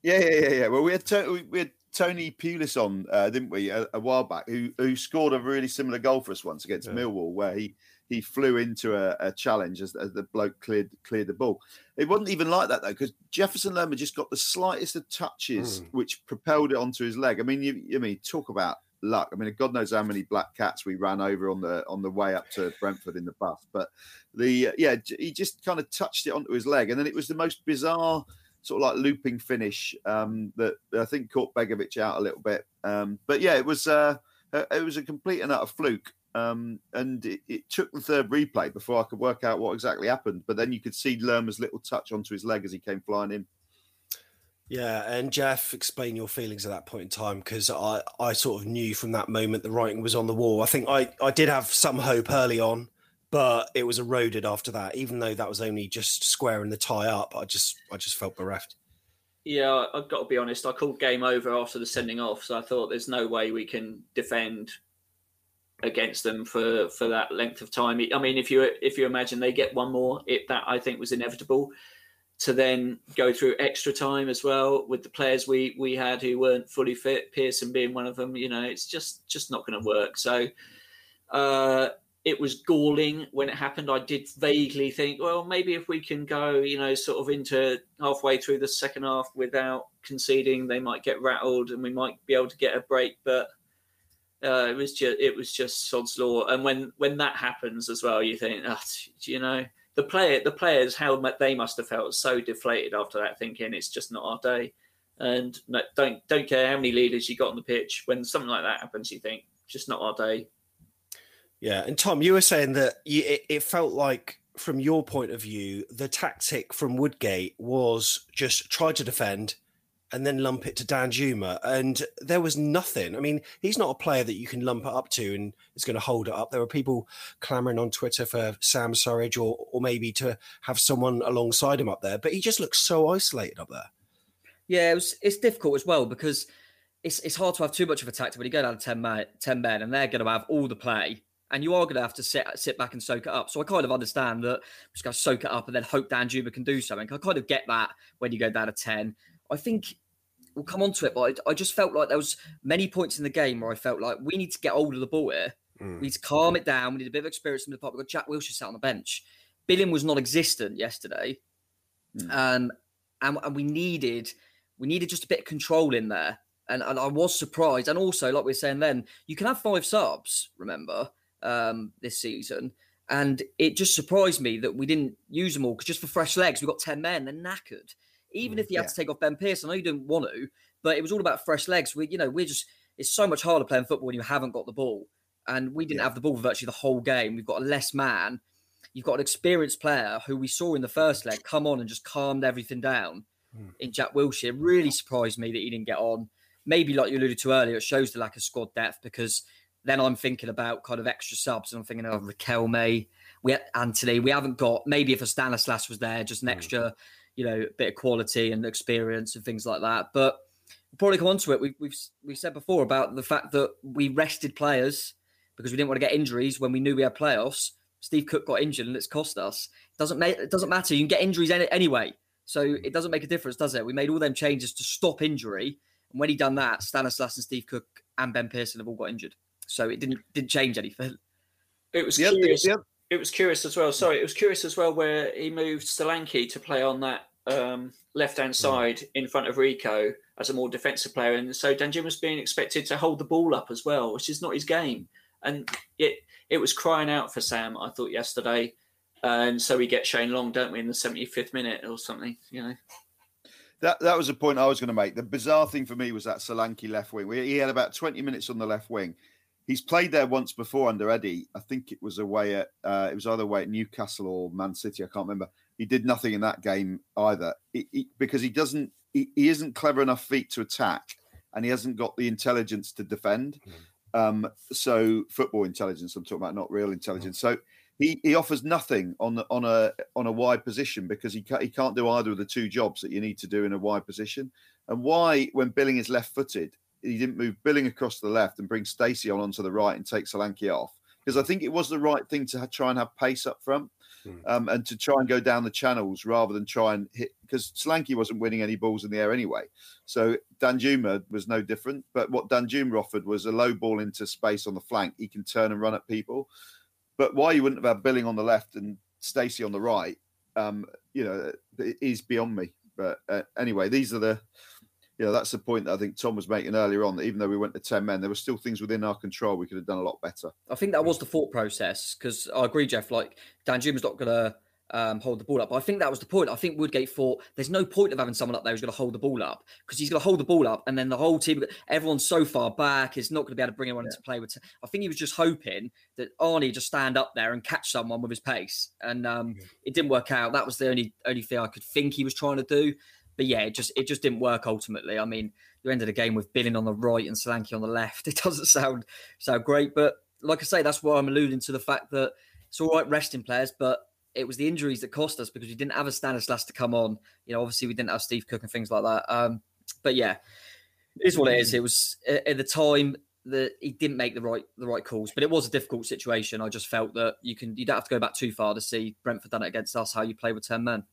Yeah, yeah, yeah, yeah. Well, we had to- we had Tony Pulis on, uh, didn't we, a, a while back, who who scored a really similar goal for us once against Millwall, where he he flew into a, a challenge as, as the bloke cleared cleared the ball. It wasn't even like that though, because Jefferson Lerma just got the slightest of touches, which propelled it onto his leg. I mean, you, I mean, talk about luck. I mean, God knows how many black cats we ran over on the on the way up to Brentford in the bus, but the yeah, he just kind of touched it onto his leg, and then it was the most bizarre sort of like looping finish um, that I think caught Begovic out a little bit. Um, but yeah, it was uh, uh, it was a complete and utter fluke. Um, and it, it took the third replay before I could work out what exactly happened. But then you could see Lerma's little touch onto his leg as he came flying in. Yeah, and Jeff, explain your feelings at that point in time because I, I sort of knew from that moment the writing was on the wall. I think I, I did have some hope early on, but it was eroded after that. Even though that was only just squaring the tie up, I just I just felt bereft. Yeah, I've got to be honest. I called game over after the sending off, so I thought there's no way we can defend against them for for that length of time. I mean, if you if you imagine they get one more, it that I think was inevitable. To then go through extra time as well with the players we we had who weren't fully fit, Pearson being one of them. You know, it's just just not going to work. So uh, it was galling when it happened. I did vaguely think, well, maybe if we can go, you know, sort of into halfway through the second half without conceding, they might get rattled and we might be able to get a break. But uh, it was just it was just sod's law. And when when that happens as well, you think, oh, you know, the player the players how they must have felt so deflated after that, thinking it's just not our day. And no, don't don't care how many leaders you got on the pitch. When something like that happens, you think just not our day. Yeah, and Tom, you were saying that you, it, it felt like, from your point of view, the tactic from Woodgate was just try to defend and then lump it to Danjuma, and there was nothing. I mean, he's not a player that you can lump it up to and is going to hold it up. There were people clamoring on Twitter for Sam Surridge or or maybe to have someone alongside him up there, but he just looks so isolated up there. Yeah, it was, it's difficult as well because it's it's hard to have too much of a tactic when you go down to 10 men, 10 men and they're going to have all the play and you are going to have to sit sit back and soak it up. So I kind of understand that just go soak it up and then hope Danjuma can do something. I kind of get that when you go down to 10. I think we'll come on to it, but I, I just felt like there was many points in the game where I felt like we need to get hold of the ball here. We need to calm it down. We need a bit of experience in the part. We've got Jack Wilshere sat on the bench. Billing was non-existent yesterday, um, and and we needed we needed just a bit of control in there. And, and I was surprised. And also, like we were saying then, you can have five subs. Remember um, this season, and it just surprised me that we didn't use them all because just for fresh legs, we've got ten men. They're knackered. Even mm, if you had to take off Ben Pierce, I know you didn't want to, but it was all about fresh legs. We, you know, we're just it's so much harder playing football when you haven't got the ball, and we didn't have the ball for virtually the whole game. We've got a less man. You've got an experienced player who we saw in the first leg come on and just calmed everything down mm. in Jack Wilshere. Really surprised me that he didn't get on. Maybe like you alluded to earlier, it shows the lack of squad depth because then I'm thinking about kind of extra subs and I'm thinking oh, of Riquelme, we Anthony. We haven't got maybe if a Stanislas was there, just mm. an extra, you know, a bit of quality and experience and things like that. But we'll probably come on to it. We've, we've we've said before about the fact that we rested players because we didn't want to get injuries when we knew we had playoffs. Steve Cook got injured and it's cost us. It doesn't make it doesn't matter. You can get injuries any, anyway, so it doesn't make a difference, does it? We made all them changes to stop injury, and when he done that, Stanislas and Steve Cook and Ben Pearson have all got injured. So it didn't didn't change anything. It was The other- curious. the other- It was curious as well. Sorry, it was curious as well where he moved Solanke to play on that um, left-hand side in front of Rico as a more defensive player, and so Danjuma was being expected to hold the ball up as well, which is not his game. And it it was crying out for Sam. I thought yesterday, and so we get Shane Long, don't we, in the seventy fifth minute or something? You know. That that was a point I was going to make. The bizarre thing for me was that Solanke left wing. We, he had about 20 minutes on the left wing. He's played there once before under Eddie. I think it was away at uh, it was either away at Newcastle or Man City. I can't remember. He did nothing in that game either he, he, because he doesn't. He, he isn't clever enough feet to attack, and he hasn't got the intelligence to defend. Um, so football intelligence, I'm talking about, not real intelligence. So he, he offers nothing on the, on a on a wide position because he can't, he can't do either of the two jobs that you need to do in a wide position. And why, when Billing is left-footed, he didn't move Billing across to the left and bring Stacey on onto the right and take Solanke off because I think it was the right thing to ha- try and have pace up front. Um, and to try and go down the channels rather than try and hit because Solanke wasn't winning any balls in the air anyway. So Danjuma was no different. But what Danjuma offered was a low ball into space on the flank. He can turn and run at people. But why you wouldn't have had Billing on the left and Stacey on the right, um, you know, is beyond me. But uh, anyway, these are the, you know, that's the point that I think Tom was making earlier on. That even though we went to ten men, there were still things within our control. We could have done a lot better. I think that was the thought process because I agree, Jeff. Like Danjuma's not going to um, hold the ball up. But I think that was the point. I think Woodgate thought there's no point of having someone up there who's going to hold the ball up because he's going to hold the ball up, and then the whole team, everyone's so far back, is not going to be able to bring anyone into play with. I think he was just hoping that Arnie just stand up there and catch someone with his pace, and um, it didn't work out. That was the only only thing I could think he was trying to do. But yeah, it just it just didn't work ultimately. I mean, you ended the game with Billing on the right and Solanke on the left. (laughs) It doesn't sound sound great, but like I say, that's why I'm alluding to the fact that it's all right resting players, but it was the injuries that cost us because we didn't have a Stanislas to come on. You know, obviously we didn't have Steve Cook and things like that. Um, but yeah, it is what it is. It was at the time that he didn't make the right the right calls, but it was a difficult situation. I just felt that you can you don't have to go back too far to see Brentford done it against us. How you play with ten men.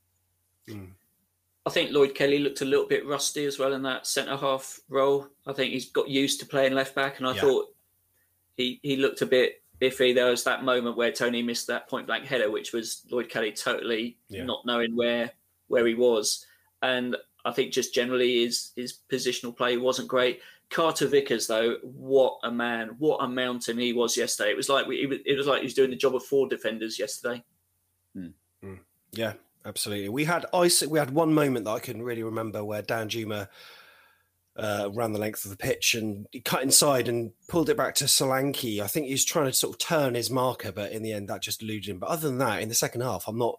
I think Lloyd Kelly looked a little bit rusty as well in that centre half role. I think he's got used to playing left back, and I Yeah. thought he he looked a bit iffy. There was that moment where Tony missed that point blank header, which was Lloyd Kelly totally Yeah. not knowing where where he was, and I think just generally his his positional play wasn't great. Carter Vickers, though, what a man! What a mountain he was yesterday. It was like we, it was- it was like he was doing the job of four defenders yesterday. Hmm. Hmm. Yeah, absolutely. We had ice. We had one moment that I can really remember where Danjuma uh, ran the length of the pitch and he cut inside and pulled it back to Solanke. I think he was trying to sort of turn his marker, but in the end, that just eluded him. But other than that, in the second half, I'm not.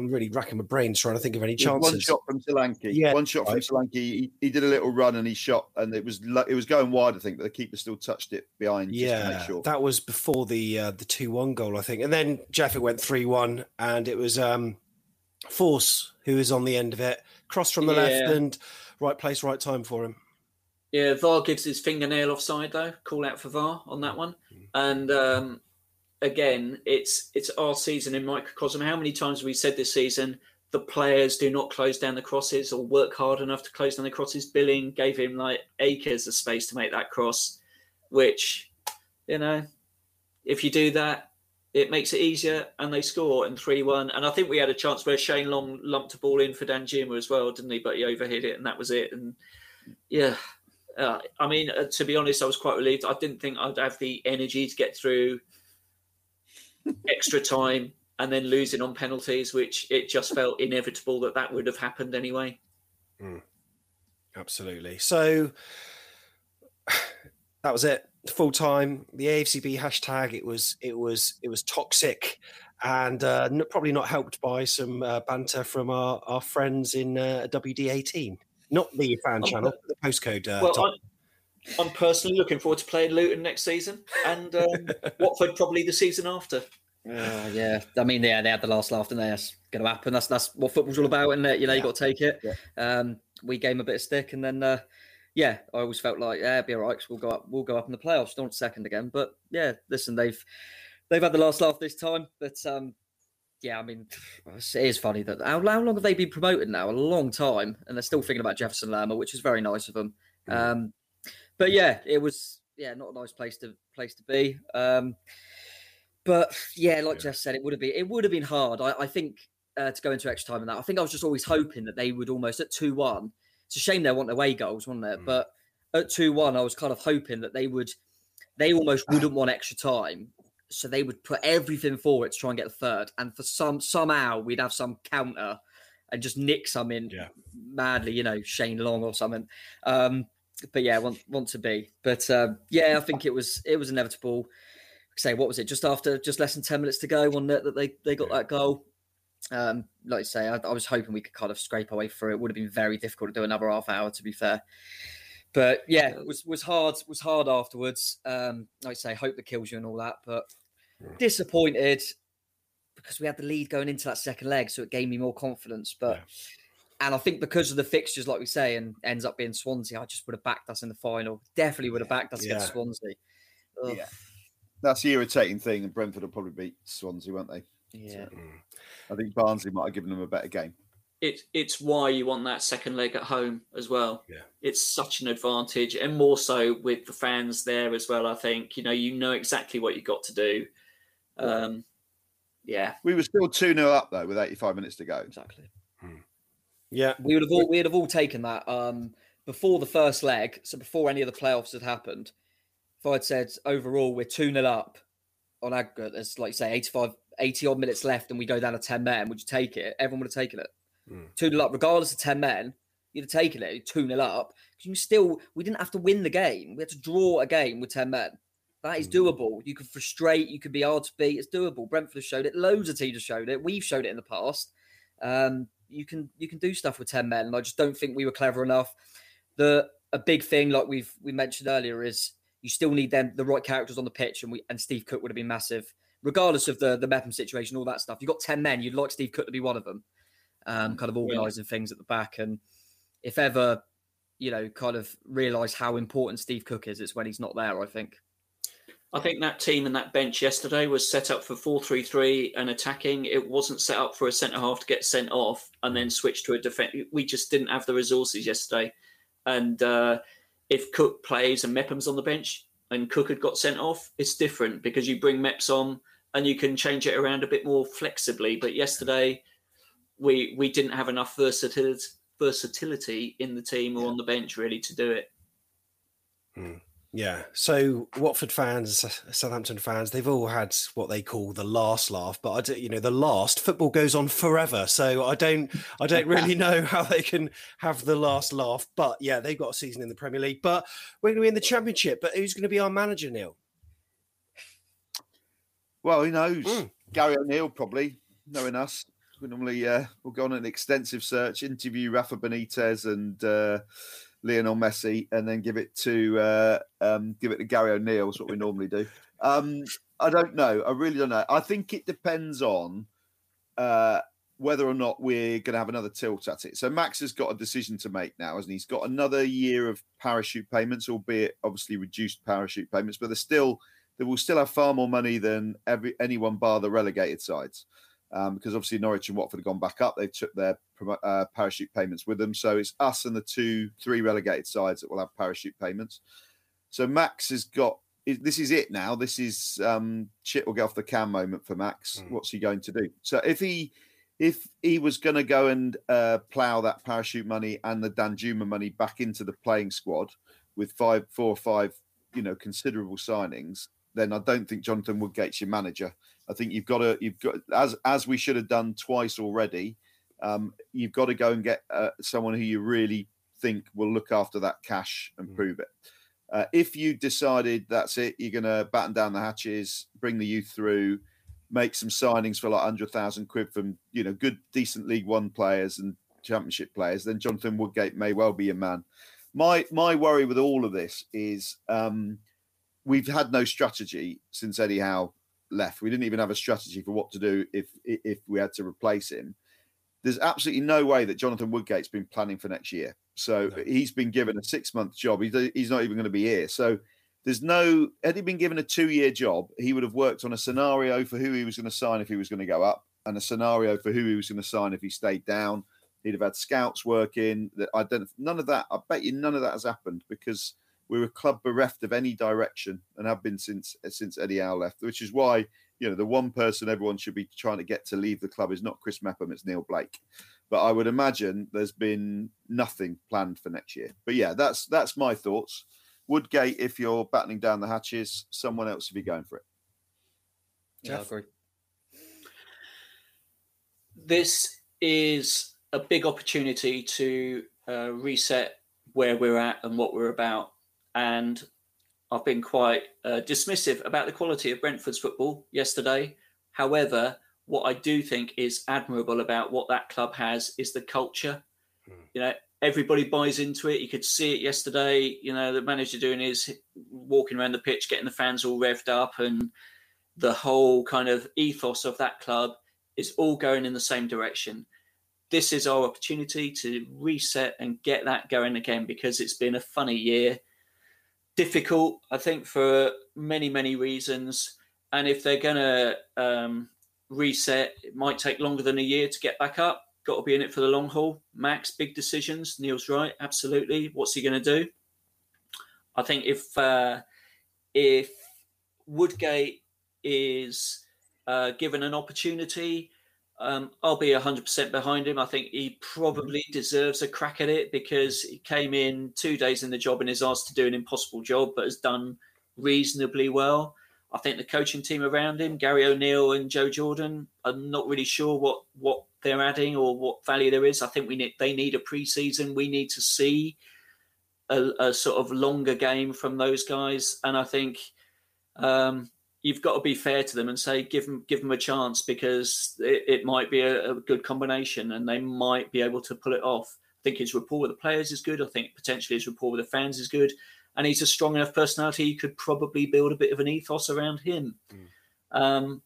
I'm really racking my brains trying to think of any There chances. One shot from Solanke. Yeah, one shot right. from Solanke. He, he did a little run and he shot, and it was it was going wide. I think, but the keeper still touched it behind just to Yeah, make sure. that was before the uh, the two one goal, I think, and then Jeff it went three one, and it was um, Forss who was on the end of it, cross from the left, and right place, right time for him. Yeah, VAR gives his fingernail offside though. Call out for VAR on that one. And um, again, it's it's our season in microcosm. How many times have we said this season the players do not close down the crosses or work hard enough to close down the crosses? Billing gave him like acres of space to make that cross, which you know, if you do that, it makes it easier, and they score and three one. And I think we had a chance where Shane Long lumped a ball in for Danjuma as well, didn't he? But he overhit it, and that was it. And yeah, uh, I mean, uh, to be honest, I was quite relieved. I didn't think I'd have the energy to get through extra time and then losing on penalties, which it just felt inevitable that that would have happened anyway. Absolutely. So (sighs) that was it. Full time. The AFCB hashtag. It was. It was. It was toxic, and uh, n- probably not helped by some uh, banter from our, our friends in uh, WD18. Not the fan Oh, channel, but- but the postcode. Uh, well, I'm, I'm personally looking forward to playing Luton next season and um, (laughs) Watford probably the season after. Uh, yeah, I mean, yeah, they had the last laugh, didn't? That's going to happen. That's that's what football's all about, isn't it? You know, you got to take it. Um, we gave 'em a bit of stick, and then uh, yeah, I always felt like yeah, be all right. we'll go up, we'll go up in the playoffs. Don't second again, but yeah, listen, they've they've had the last laugh this time, but um, yeah, I mean, (sighs) it is funny that how, how long have they been promoted now? A long time, and they're still thinking about Jefferson Lerma, which is very nice of them. Um, but yeah, it was yeah, not a nice place to place to be. Um, but yeah, like Jeff said, it would have been it would have been hard. I, I think uh, to go into extra time and that. I think I was just always hoping that they would almost at two one. It's a shame they want away goals, wasn't it? But at two one, I was kind of hoping that they would they almost wouldn't want extra time. So they would put everything forward to try and get the third, and for some somehow we'd have some counter and just nick something madly, you know, Shane Long or something. Um, but yeah, want want to be. But um, yeah, I think it was it was inevitable. Say what was it? Just after, just less than ten minutes to go, wasn't? That they they got that goal. Um, like I say, I, I was hoping we could kind of scrape our way through. It would have been very difficult to do another half hour, to be fair. But yeah, it was was hard. Was hard afterwards. Um, like I say, hope that kills you and all that. But disappointed because we had the lead going into that second leg, so it gave me more confidence. But and I think because of the fixtures, like we say, and ends up being Swansea, I just would have backed us in the final. Definitely would have backed us against Swansea. Ugh. Yeah. That's the irritating thing, and Brentford will probably beat Swansea, won't they? Yeah. I think Barnsley might have given them a better game. it, it's why you want that second leg at home as well. Yeah. It's such an advantage, and more so with the fans there as well. I think you know you know exactly what you got to do. Um, yeah, We were still 2 0 up, though, with 85 minutes to go. Exactly. Yeah, we would have all we would have all taken that um, before the first leg. So before any of the playoffs had happened, if I'd said overall we're two 0 up on aggregate, uh, there's like you say 85, 80 odd minutes left, and we go down to ten men. Would you take it? Everyone would have taken it. Hmm. Two 0 up, regardless of ten men. You'd have taken it. Two 0 up because you still we didn't have to win the game. We had to draw a game with ten men. That is hmm. doable. You can frustrate. You can be hard to beat. It's doable. Brentford have showed it. Loads of teams have showed it. We've showed it in the past. Um, you can you can do stuff with ten men, and I just don't think we were clever enough. The a big thing, like we've we mentioned earlier, is you still need them the right characters on the pitch, and we and Steve Cook would have been massive, regardless of the the Mepham situation, all that stuff. You have got ten men, you'd like Steve Cook to be one of them, um, kind of organising things at the back, and if ever you know, kind of realise how important Steve Cook is, it's when he's not there. I think. I think that team and that bench yesterday was set up for four three three and attacking. It wasn't set up for a centre half to get sent off and then switch to a defence. We just didn't have the resources yesterday. And uh, if Cook plays and Mepham's on the bench and Cook had got sent off, it's different because you bring Meps on and you can change it around a bit more flexibly. But yesterday, we we didn't have enough versatility versatility in the team or on the bench really to do it. Hmm. Yeah. So Watford fans, Southampton fans, they've all had what they call the last laugh, but I don't, you know, the last football goes on forever. So I don't, I don't really (laughs) know how they can have the last laugh. But yeah, they've got a season in the Premier League. But we're going to be in the Championship. But who's going to be our manager, Neil? Well, who knows? Gary O'Neill, probably, knowing us. We normally uh, we'll go on an extensive search, interview Rafa Benitez and uh, Lionel Messi, and then give it to uh, um, give it to Gary O'Neill. Is what we normally do. Um, I don't know. I really don't know. I think it depends on uh, whether or not we're going to have another tilt at it. So Max has got a decision to make now, hasn't he? He's got another year of parachute payments, albeit obviously reduced parachute payments, but they're still they will still have far more money than every anyone bar the relegated sides. Um, because obviously Norwich and Watford have gone back up. They took their uh, parachute payments with them. So it's us and the two, three relegated sides that will have parachute payments. So Max has got this is it now. This is um, shit will get off the can moment for Max. What's he going to do? So if he if he was going to go and uh, plough that parachute money and the Danjuma money back into the playing squad with five, four or five, you know, considerable signings, then I don't think Jonathan Woodgate's your manager. I think you've got to, you've got as as we should have done twice already. Um, you've got to go and get uh, someone who you really think will look after that cash and prove it. Uh, if you decided that's it, you're going to batten down the hatches, bring the youth through, make some signings for like hundred thousand quid from you know good, decent League One players and Championship players, then Jonathan Woodgate may well be a man. My my worry with all of this is um, we've had no strategy since Eddie Howe left. We didn't even have a strategy for what to do if if we had to replace him. There's absolutely no way that Jonathan Woodgate's been planning for next year. So he's been given a six month job. He's, he's not even going to be here. So there's no, had he been given a two year job, he would have worked on a scenario for who he was going to sign if he was going to go up and a scenario for who he was going to sign if he stayed down. He'd have had scouts working. That I don't, none of that, I bet you none of that has happened because we're a club bereft of any direction and have been since since Eddie Howe left, which is why you know the one person everyone should be trying to get to leave the club is not Chris Mepham, it's Neil Blake. But I would imagine there's been nothing planned for next year. But yeah, that's that's my thoughts. Woodgate, if you're battening down the hatches, someone else if you're going for it. Yeah, I agree. This is a big opportunity to uh, reset where we're at and what we're about. And I've been quite uh, dismissive about the quality of Brentford's football yesterday. However, what I do think is admirable about what that club has is the culture. You know, everybody buys into it. You could see it yesterday. You know, the manager doing is walking around the pitch, getting the fans all revved up, and the whole kind of ethos of that club is all going in the same direction. This is our opportunity to reset and get that going again because it's been a funny year. Difficult, I think, for many, many reasons. And if they're going to um, reset, it might take longer than a year to get back up. Got to be in it for the long haul. Max, big decisions. Neil's right, absolutely. What's he going to do? I think if uh, if Woodgate is uh, given an opportunity, um, I'll be 100% behind him. I think he probably deserves a crack at it because he came in two days in the job and is asked to do an impossible job, but has done reasonably well. I think the coaching team around him, Gary O'Neill and Joe Jordan, I'm not really sure what what they're adding or what value there is. I think we need they need a preseason. We need to see a, a sort of longer game from those guys, and I think um, you've got to be fair to them and say give them give them a chance because it, it might be a, a, good combination and they might be able to pull it off. I think his rapport with the players is good. I think potentially his rapport with the fans is good and he's a strong enough personality. You could probably build a bit of an ethos around him. Mm. Um,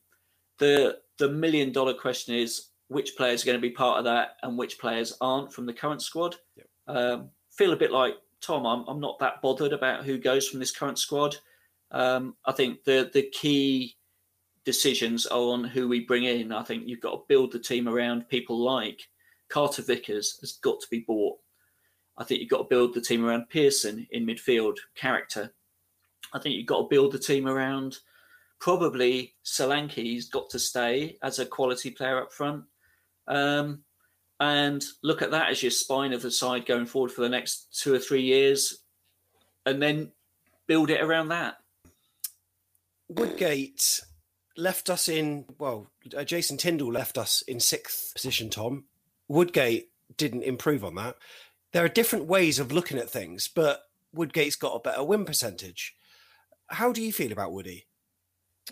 the the million dollar question is which players are going to be part of that and which players aren't from the current squad. Yep. Um, feel a bit like Tom. I'm, I'm not that bothered about who goes from this current squad. Um, I think the the key decisions are on who we bring in. I think you've got to build the team around people like Carter Vickers has got to be bought. I think you've got to build the team around Pearson in midfield character. I think you've got to build the team around probably Solanke's got to stay as a quality player up front. Um, and look at that as your spine of the side going forward for the next two or three years, and then build it around that. Woodgate left us in, well, uh, Jason Tindall left us in sixth position, Tom. Woodgate didn't improve on that there are different ways of looking at things, but Woodgate's got a better win percentage. How do you feel about Woody?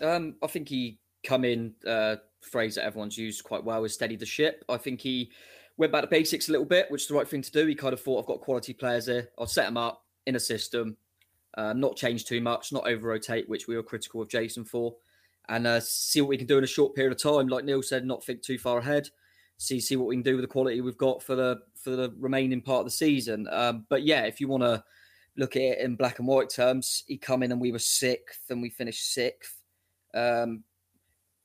Um, I think he come in uh, phrase that everyone's used quite well is steady the ship. I think he went back to basics a little bit, which is the right thing to do. He kind of thought I've got quality players here. I'll set them up in a system, uh, not change too much, not over rotate, which we were critical of Jason for, and uh, see what we can do in a short period of time. Like Neil said, not think too far ahead see see what we can do with the quality we've got for the for the remaining part of the season. Um, but yeah, if you want to look at it in black and white terms, he come in and we were sixth and we finished sixth. Um,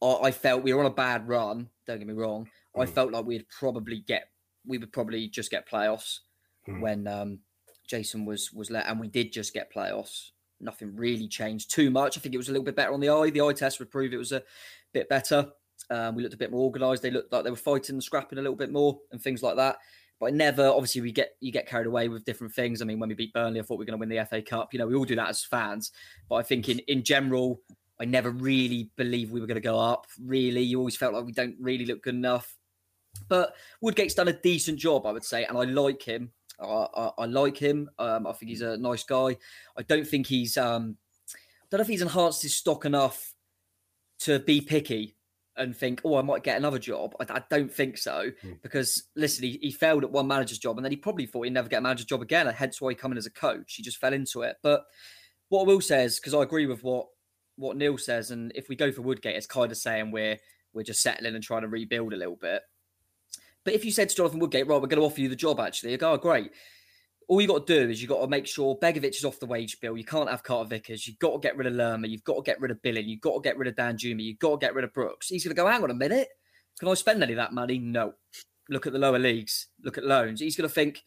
I, I, felt we were on a bad run. Don't get me wrong. Mm. I felt like we'd probably get we would probably just get playoffs mm. when um, Jason was was let, and we did just get playoffs. Nothing really changed too much. I think it was a little bit better on the eye. The eye test would prove it was a bit better. Um, we looked a bit more organised. They looked like they were fighting and scrapping a little bit more and things like that. But I never, obviously, we get you get carried away with different things. I mean, when we beat Burnley, I thought we were going to win the FA Cup. You know, we all do that as fans. But I think in in general, I never really believed we were going to go up. Really, you always felt like we don't really look good enough. But Woodgate's done a decent job, I would say, and I like him. I, I, I like him. Um, I think he's a nice guy. I don't think he's. Um, I don't know if he's enhanced his stock enough to be picky and think, oh, I might get another job. I, I don't think so mm. because listen, he, he, failed at one manager's job and then he probably thought he'd never get a manager's job again. And Hence why he come in as a coach. He just fell into it. But what I will say is because I agree with what what Neil says, and if we go for Woodgate, it's kind of saying we're we're just settling and trying to rebuild a little bit. But if you said to Jonathan Woodgate, right, we're going to offer you the job, actually, you go, oh, great all you got to do is you got to make sure Begovic is off the wage bill. You can't have Carter Vickers. You've got to get rid of Lerma. You've got to get rid of Billing. You've got to get rid of Danjuma. You've got to get rid of Brooks. He's going to go, hang on a minute. Can I spend any of that money? No. Look at the lower leagues. Look at loans. He's going to think,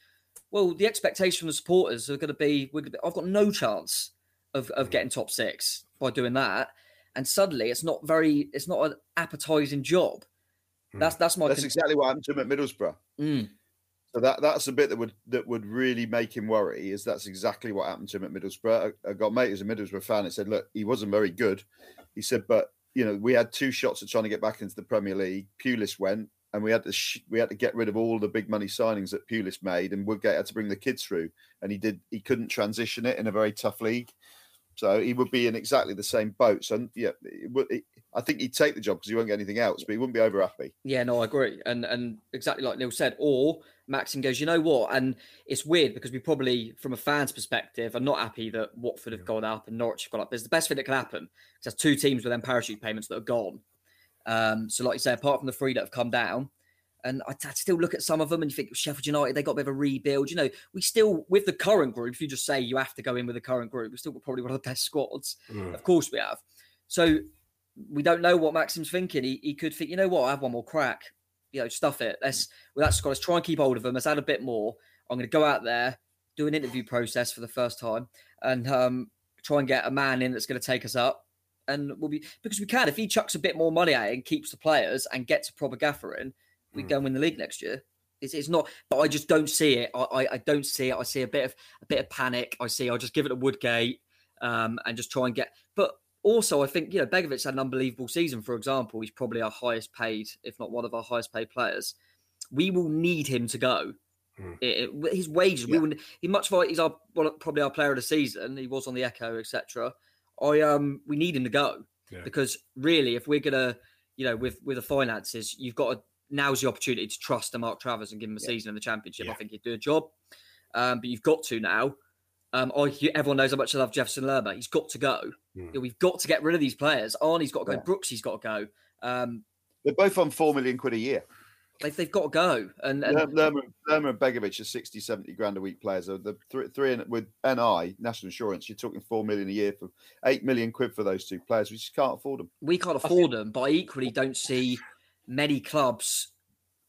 well, the expectation from the supporters are going to be, I've got no chance of, of mm. getting top six by doing that. And suddenly it's not very, it's not an appetizing job. Hmm. That's that's my. That's con- exactly what happened to him at Middlesbrough. Mm. So that that's a bit that would that would really make him worry. Is that's exactly what happened to him at Middlesbrough. I, I got mate who's a Middlesbrough fan and said, look, he wasn't very good. He said, but you know, we had two shots at trying to get back into the Premier League. Pulis went, and we had to sh- we had to get rid of all the big money signings that Pulis made, and Woodgate had to bring the kids through, and he did. He couldn't transition it in a very tough league, so he would be in exactly the same boat. So yeah, it would, it, I think he'd take the job because he won't get anything else, but he wouldn't be over happy. Yeah, no, I agree, and and exactly like Neil said. Or Maxim goes, you know what? And it's weird because we probably, from a fan's perspective, are not happy that Watford have gone up and Norwich have gone up. There's the best thing that can happen because there's two teams with them parachute payments that are gone. Um, so, like you say, apart from the three that have come down, and I, I still look at some of them and you think Sheffield United, they got a bit of a rebuild. You know, we still, with the current group, if you just say you have to go in with the current group, we've still got probably one of the best squads. Mm. Of course we have. So we don't know what Maxim's thinking. He, he could think, you know what, I have one more crack. You know, stuff it. Let's with that squad, let's try and keep hold of them. Let's add a bit more. I'm going to go out there, do an interview process for the first time, and um, try and get a man in that's going to take us up. And we'll be because we can. If he chucks a bit more money at it and keeps the players and gets a proper gaffer in, we go and win the league next year. It's, it's not, but I just don't see it. I, I, I don't see it. I see a bit of a bit of panic. I see. I'll just give it to Woodgate um, and just try and get. But also, I think you know Begovic had an unbelievable season. For example, he's probably our highest paid, if not one of our highest paid players. We will need him to go. It- it- his wages, we will. He much like he's our well, probably our player of the season. He was on the Echo, etc. I um, we need him to go Yeah. because really, if we're gonna, you know, with with the finances, you've got to now's the opportunity to trust a Mark Travers and give him a season in the championship. I think he'd do a job, um, but you've got to now. Um, I, you- everyone knows how much I love Jefferson Lerma. He's got to go. You know, we've got to get rid of these players. Arnie's got to go. Yeah. Brooks, has got to go. Um, They're both on four million quid a year. they've, they've got to go. And, and Lerma, Lerma and Begovic are 60, 70 grand a week players. So the three, three in, with NI, national insurance, you're talking four million a year for eight million quid for those two players. We just can't afford them. we can't afford them, but I equally don't see many clubs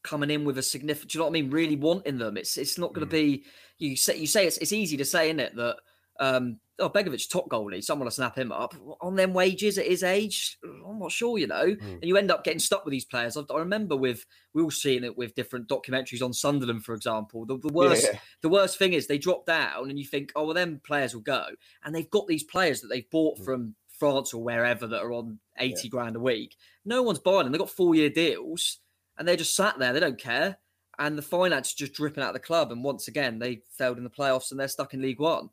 coming in with a significant. Do you know what I mean? Really wanting them. It's it's not Mm. going to be. You say you say it's it's easy to say, isn't it? That um, oh Begovic top goalie, someone will snap him up on them wages at his age. I'm not sure, you know. Mm. And you end up getting stuck with these players. I, I remember with we all seen it with different documentaries on Sunderland, for example. The, the worst Yeah. the worst thing is they drop down and you think, oh well, them players will go, and they've got these players that they've bought Mm. from France or wherever that are on eighty grand a week. No one's buying them. They've got four year deals, and they're just sat there. They don't care, and the finance just dripping out of the club. And once again, they failed in the playoffs and they're stuck in League One.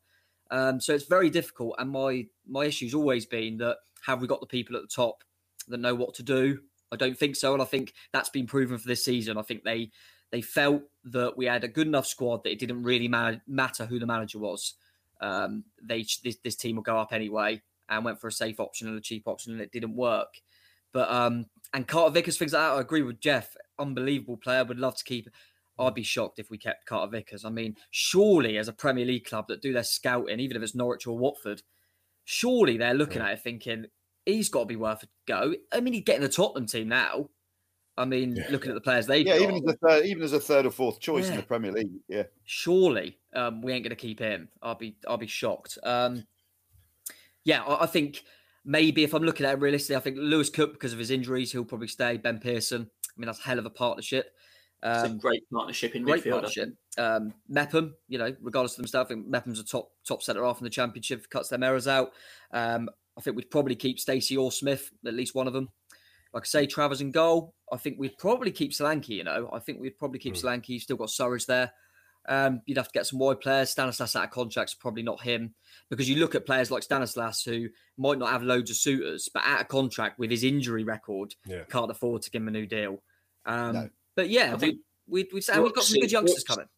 Um, so it's very difficult. And my my issue's always been that have we got the people at the top that know what to do? I don't think so, and I think that's been proven for this season. I think they they felt that we had a good enough squad that it didn't really ma- matter who the manager was. Um, they this, this team will go up anyway, and went for a safe option and a cheap option, and it didn't work. But um, and Carter Vickers things like that. I agree with Jeff. Unbelievable player. Would love to keep. I'd be shocked if we kept Carter Vickers. I mean, surely as a Premier League club that do their scouting, even if it's Norwich or Watford, surely they're looking at it thinking he's got to be worth a go. I mean, he's getting the Tottenham team now. I mean, looking at the players they've Yeah, got, even as a third, even as a third or fourth choice in the Premier League. Yeah, surely um, we ain't going to keep him. I'll be I'll be shocked. Um, yeah, I, I think maybe if I'm looking at it realistically, I think Lewis Cook because of his injuries, he'll probably stay. Ben Pearson, I mean that's a hell of a partnership. It's a Um, great partnership in great midfield. Partnership. Um, Mepham, you know, regardless of themselves, I think Mepham's a top top centre half in the championship. Cuts them errors out. Um, I think we'd probably keep Stacey or Smith, at least one of them. Like I say, Travers in goal. I think we'd probably keep Solanke. You know, I think we'd probably keep Solanke. You've still got Surridge there. Um, you'd have to get some wide players. Stanislas out of contract's probably not him because you look at players like Stanislas who might not have loads of suitors, but out of contract with his injury record, Yeah. can't afford to give him a new deal. Um, No. But yeah, I we, we, we'd say we've got some good youngsters Brooks- coming.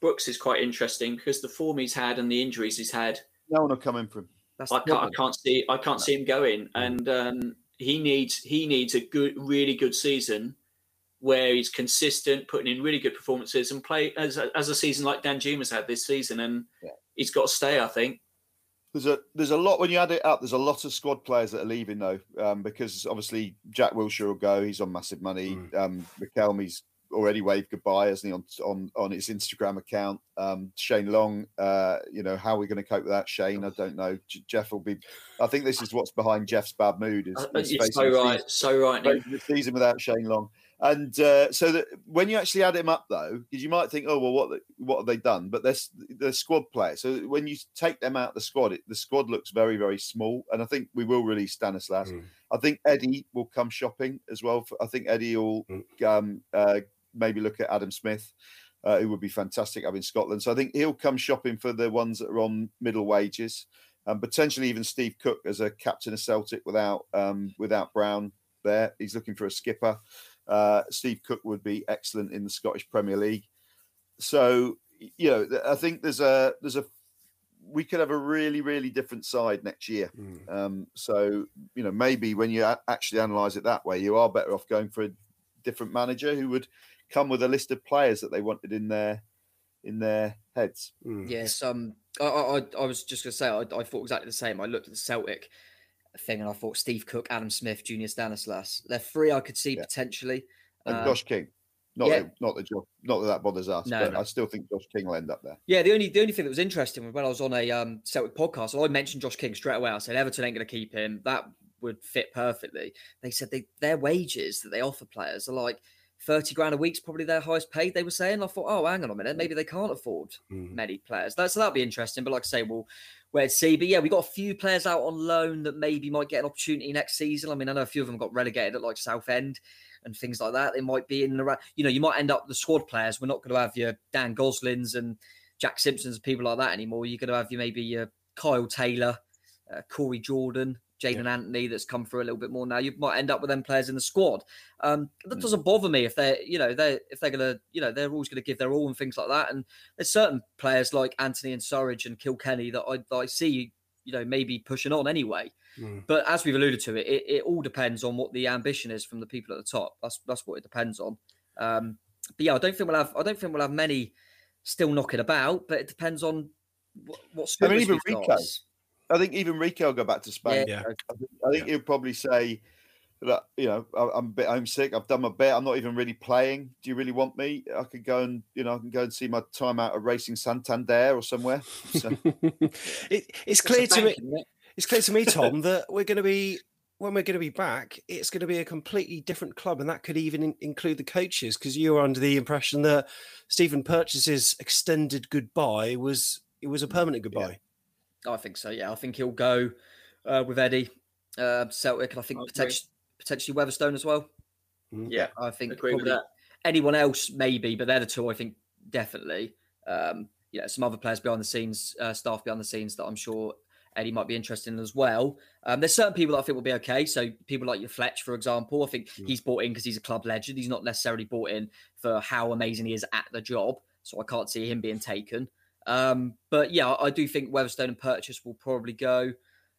Brooks is quite interesting because the form he's had and the injuries he's had. no one will come in for him. I can't, I can't see. I can't see him going, and um, he needs he needs a good, really good season where he's consistent, putting in really good performances, and play as a, as a season like Danjuma's had this season, and he's got to stay. I think. There's a there's a lot when you add it up. There's a lot of squad players that are leaving though, um, because obviously Jack Wilshere will go. He's on massive money. Um, Riquelme's already waved goodbye, hasn't he, on on on his Instagram account? Um, Shane Long, uh, you know, how are we going to cope with that? Shane, I don't know. J- Jeff will be. I think this is what's behind Jeff's bad mood. Is, Uh, is you're so right, season- so right. The season without Shane Long. And uh, so that when you actually add him up, though, because you might think, oh well, what what have they done? But they're they're squad players. So when you take them out of the squad, it, the squad looks very very small. And I think we will release Stanislas. Mm. I think Eddie will come shopping as well. For, I think Eddie will Mm. um, uh, maybe look at Adam Smith, uh, who would be fantastic up in Scotland. So I think he'll come shopping for the ones that are on middle wages, and potentially even Steve Cook as a captain of Celtic without um, without Brown there. He's looking for a skipper. Uh, Steve Cook would be excellent in the Scottish Premier League. So you know, I think there's a there's a we could have a really really different side next year. Mm. Um, so you know, maybe when you a- actually analyse it that way, you are better off going for a different manager who would come with a list of players that they wanted in their in their heads. Mm. Yes, um, I, I, I- I was just going to say, I, I thought exactly the same. I looked at the Celtic thing and I thought Steve Cook, Adam Smith, Junior Stanislas. They're three I could see potentially. And Um, Josh King, not yeah. that, not that Josh, not that that bothers us, No, but no. I still think Josh King will end up there. Yeah, the only the only thing that was interesting was when I was on a um, Celtic podcast, I mentioned Josh King straight away. I said Everton ain't going to keep him. That would fit perfectly. They said they their wages that they offer players are like thirty grand a week's probably their highest paid. They were saying. I thought, oh, hang on a minute, maybe they can't afford Mm. many players. That, so that'd be interesting. But like I say, we'll where to see. But yeah, we got a few players out on loan that maybe might get an opportunity next season. I mean, I know a few of them got relegated at like Southend and things like that. They might be in the ra- you know, you might end up the squad players. We're not going to have your Dan Goslings and Jack Simpsons and people like that anymore. You're going to have your maybe your Kyle Taylor, uh, Corey Jordan, Jaidon Anthony that's come through a little bit more now. You might end up with them players in the squad. Um, that doesn't bother me if they're, you know, they if they're gonna, you know, they're always gonna give their all and things like that. And there's certain players like Anthony and Surridge and Kilkenny that I, that I see, you know, maybe pushing on anyway. Mm. But as we've alluded to, it, it it all depends on what the ambition is from the people at the top. That's that's what it depends on. Um, but yeah, I don't think we'll have I don't think we'll have many still knocking about, but it depends on what, what I mean, even Rico. got. I think even Rico will go back to Spain. Yeah. I think, I think he'll probably say that you know I- I'm a bit homesick. I've done my bit. I'm not even really playing. Do you really want me? I could go and you know I can go and see my time out at Racing Santander or somewhere. So, (laughs) It, it's clear to me. It's clear to me, Tom, (laughs) that we're going to be when we're going to be back. It's going to be a completely different club, and that could even in- include the coaches. Because you were under the impression that Stephen Purchase's extended goodbye was it was a permanent goodbye. I think so. Yeah, I think he'll go uh, with Eddie uh, Celtic, and I think I potentially potentially Weatherstone as well. Yeah, I think agree with probably that. anyone else maybe, but they're the two I think definitely. Um, yeah, some other players behind the scenes, uh, staff behind the scenes that I'm sure Eddie might be interested in as well. Um, there's certain people that I think will be okay. So people like your Fletch, for example, I think he's bought in because he's a club legend. He's not necessarily bought in for how amazing he is at the job. So I can't see him being taken. Um, but yeah, I do think Weatherstone and Purchase will probably go.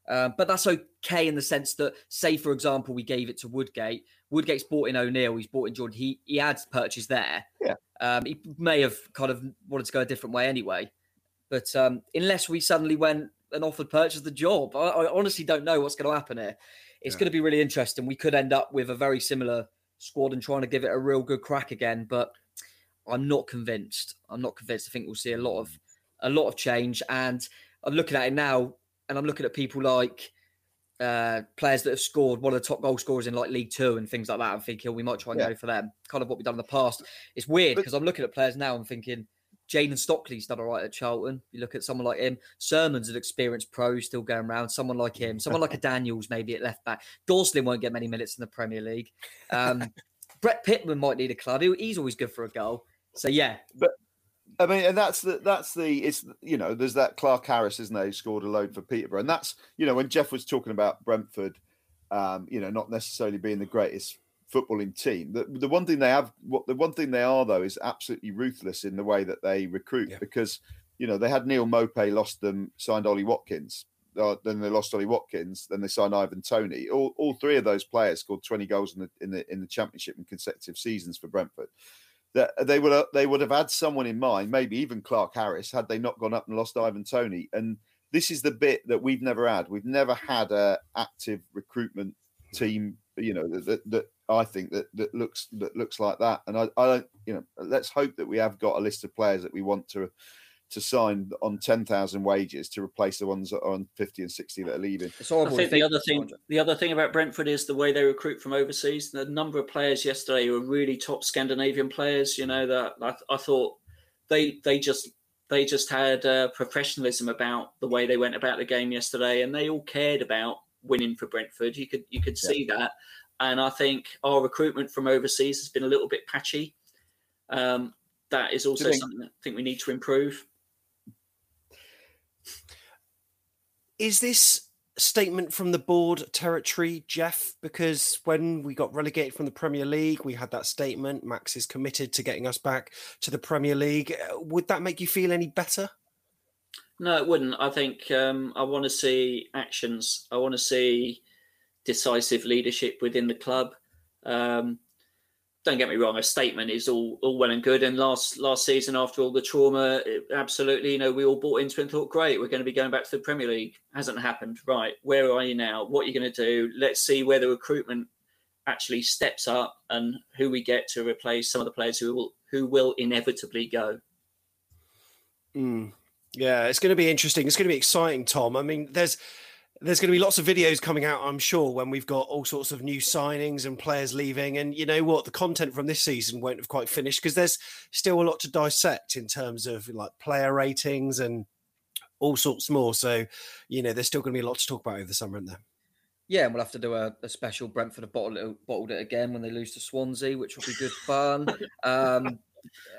Um, but that's okay in the sense that, say, for example, we gave it to Woodgate. Woodgate's bought in O'Neill. He's bought in Jordan. He he adds Purchase there. Yeah. Um, he may have kind of wanted to go a different way anyway. But um, unless we suddenly went and offered Purchase the job, I, I honestly don't know what's going to happen here. It's Yeah. going to be really interesting. We could end up with a very similar squad and trying to give it a real good crack again. But I'm not convinced. I'm not convinced. I think we'll see a lot of a lot of change. And I'm looking at it now, and I'm looking at people like uh, players that have scored one of the top goal scorers in like League Two and things like that. I'm thinking we might try and Yeah. go for them. Kind of what we've done in the past. It's weird because I'm looking at players now. and thinking Jayden Stockley's done all right at Charlton. You look at someone like him. Surman's an experienced pro still going around. Someone like him. Someone like a (laughs) Daniels maybe at left back. Dorsley won't get many minutes in the Premier League. Um, (laughs) Brett Pitman might need a club. He's always good for a goal. So yeah, I mean, and that's the that's the it's you know there's that Clarke-Harris, isn't there, who scored a load for Peterborough, and that's you know when Jeff was talking about Brentford, um, you know not necessarily being the greatest footballing team. The the one thing they have, what the one thing they are though is absolutely ruthless in the way that they recruit Yeah. because you know they had Neal Maupay lost them, signed Ollie Watkins. Uh, then they lost Ollie Watkins. Then they signed Ivan Toney. All, all three of those players scored twenty goals in the in the in the championship in consecutive seasons for Brentford that uh, they would have, they would have had someone in mind, maybe even Clarke-Harris, had they not gone up and lost Ivan Toney. And this is the bit that we've never had. We've never had a active recruitment team, you know, that, that, that I think that, that looks that looks like that. And I, I don't, you know, let's hope that we have got a list of players that we want to to sign on ten thousand wages to replace the ones that are on fifty and sixty that are leaving. I think the other thing, the other thing about Brentford is the way they recruit from overseas. The number of players yesterday were really top Scandinavian players. You know that I, I thought they they just they just had uh, professionalism about the way they went about the game yesterday, and they all cared about winning for Brentford. You could you could see yeah. that, and I think our recruitment from overseas has been a little bit patchy. Um, that is also think, something I think we need to improve. Is this statement from the board territory, Jeff? Because when we got relegated from the Premier League, we had that statement. Max is committed to getting us back to the Premier League. Uh, would that make you feel any better? No, it wouldn't. I think um, I want to see actions. I want to see decisive leadership within the club. Um, don't get me wrong, a statement is all all well and good. And last last season, after all the trauma, it, absolutely, you know, we all bought into it and thought, great, we're going to be going back to the Premier League. Hasn't happened. Right, where are you now? What are you going to do? Let's see where the recruitment actually steps up and who we get to replace some of the players who will who will inevitably go. Mm. Yeah, it's going to be interesting. It's going to be exciting, Tom. I mean, there's there's going to be lots of videos coming out, I'm sure, when we've got all sorts of new signings and players leaving. And you know what? The content from this season won't have quite finished because there's still a lot to dissect in terms of like player ratings and all sorts more. So, you know, there's still going to be a lot to talk about over the summer, isn't there? Yeah, and we'll have to do a, a special Brentford have bottled it, bottled it again when they lose to Swansea, which will be good fun. (laughs) Um,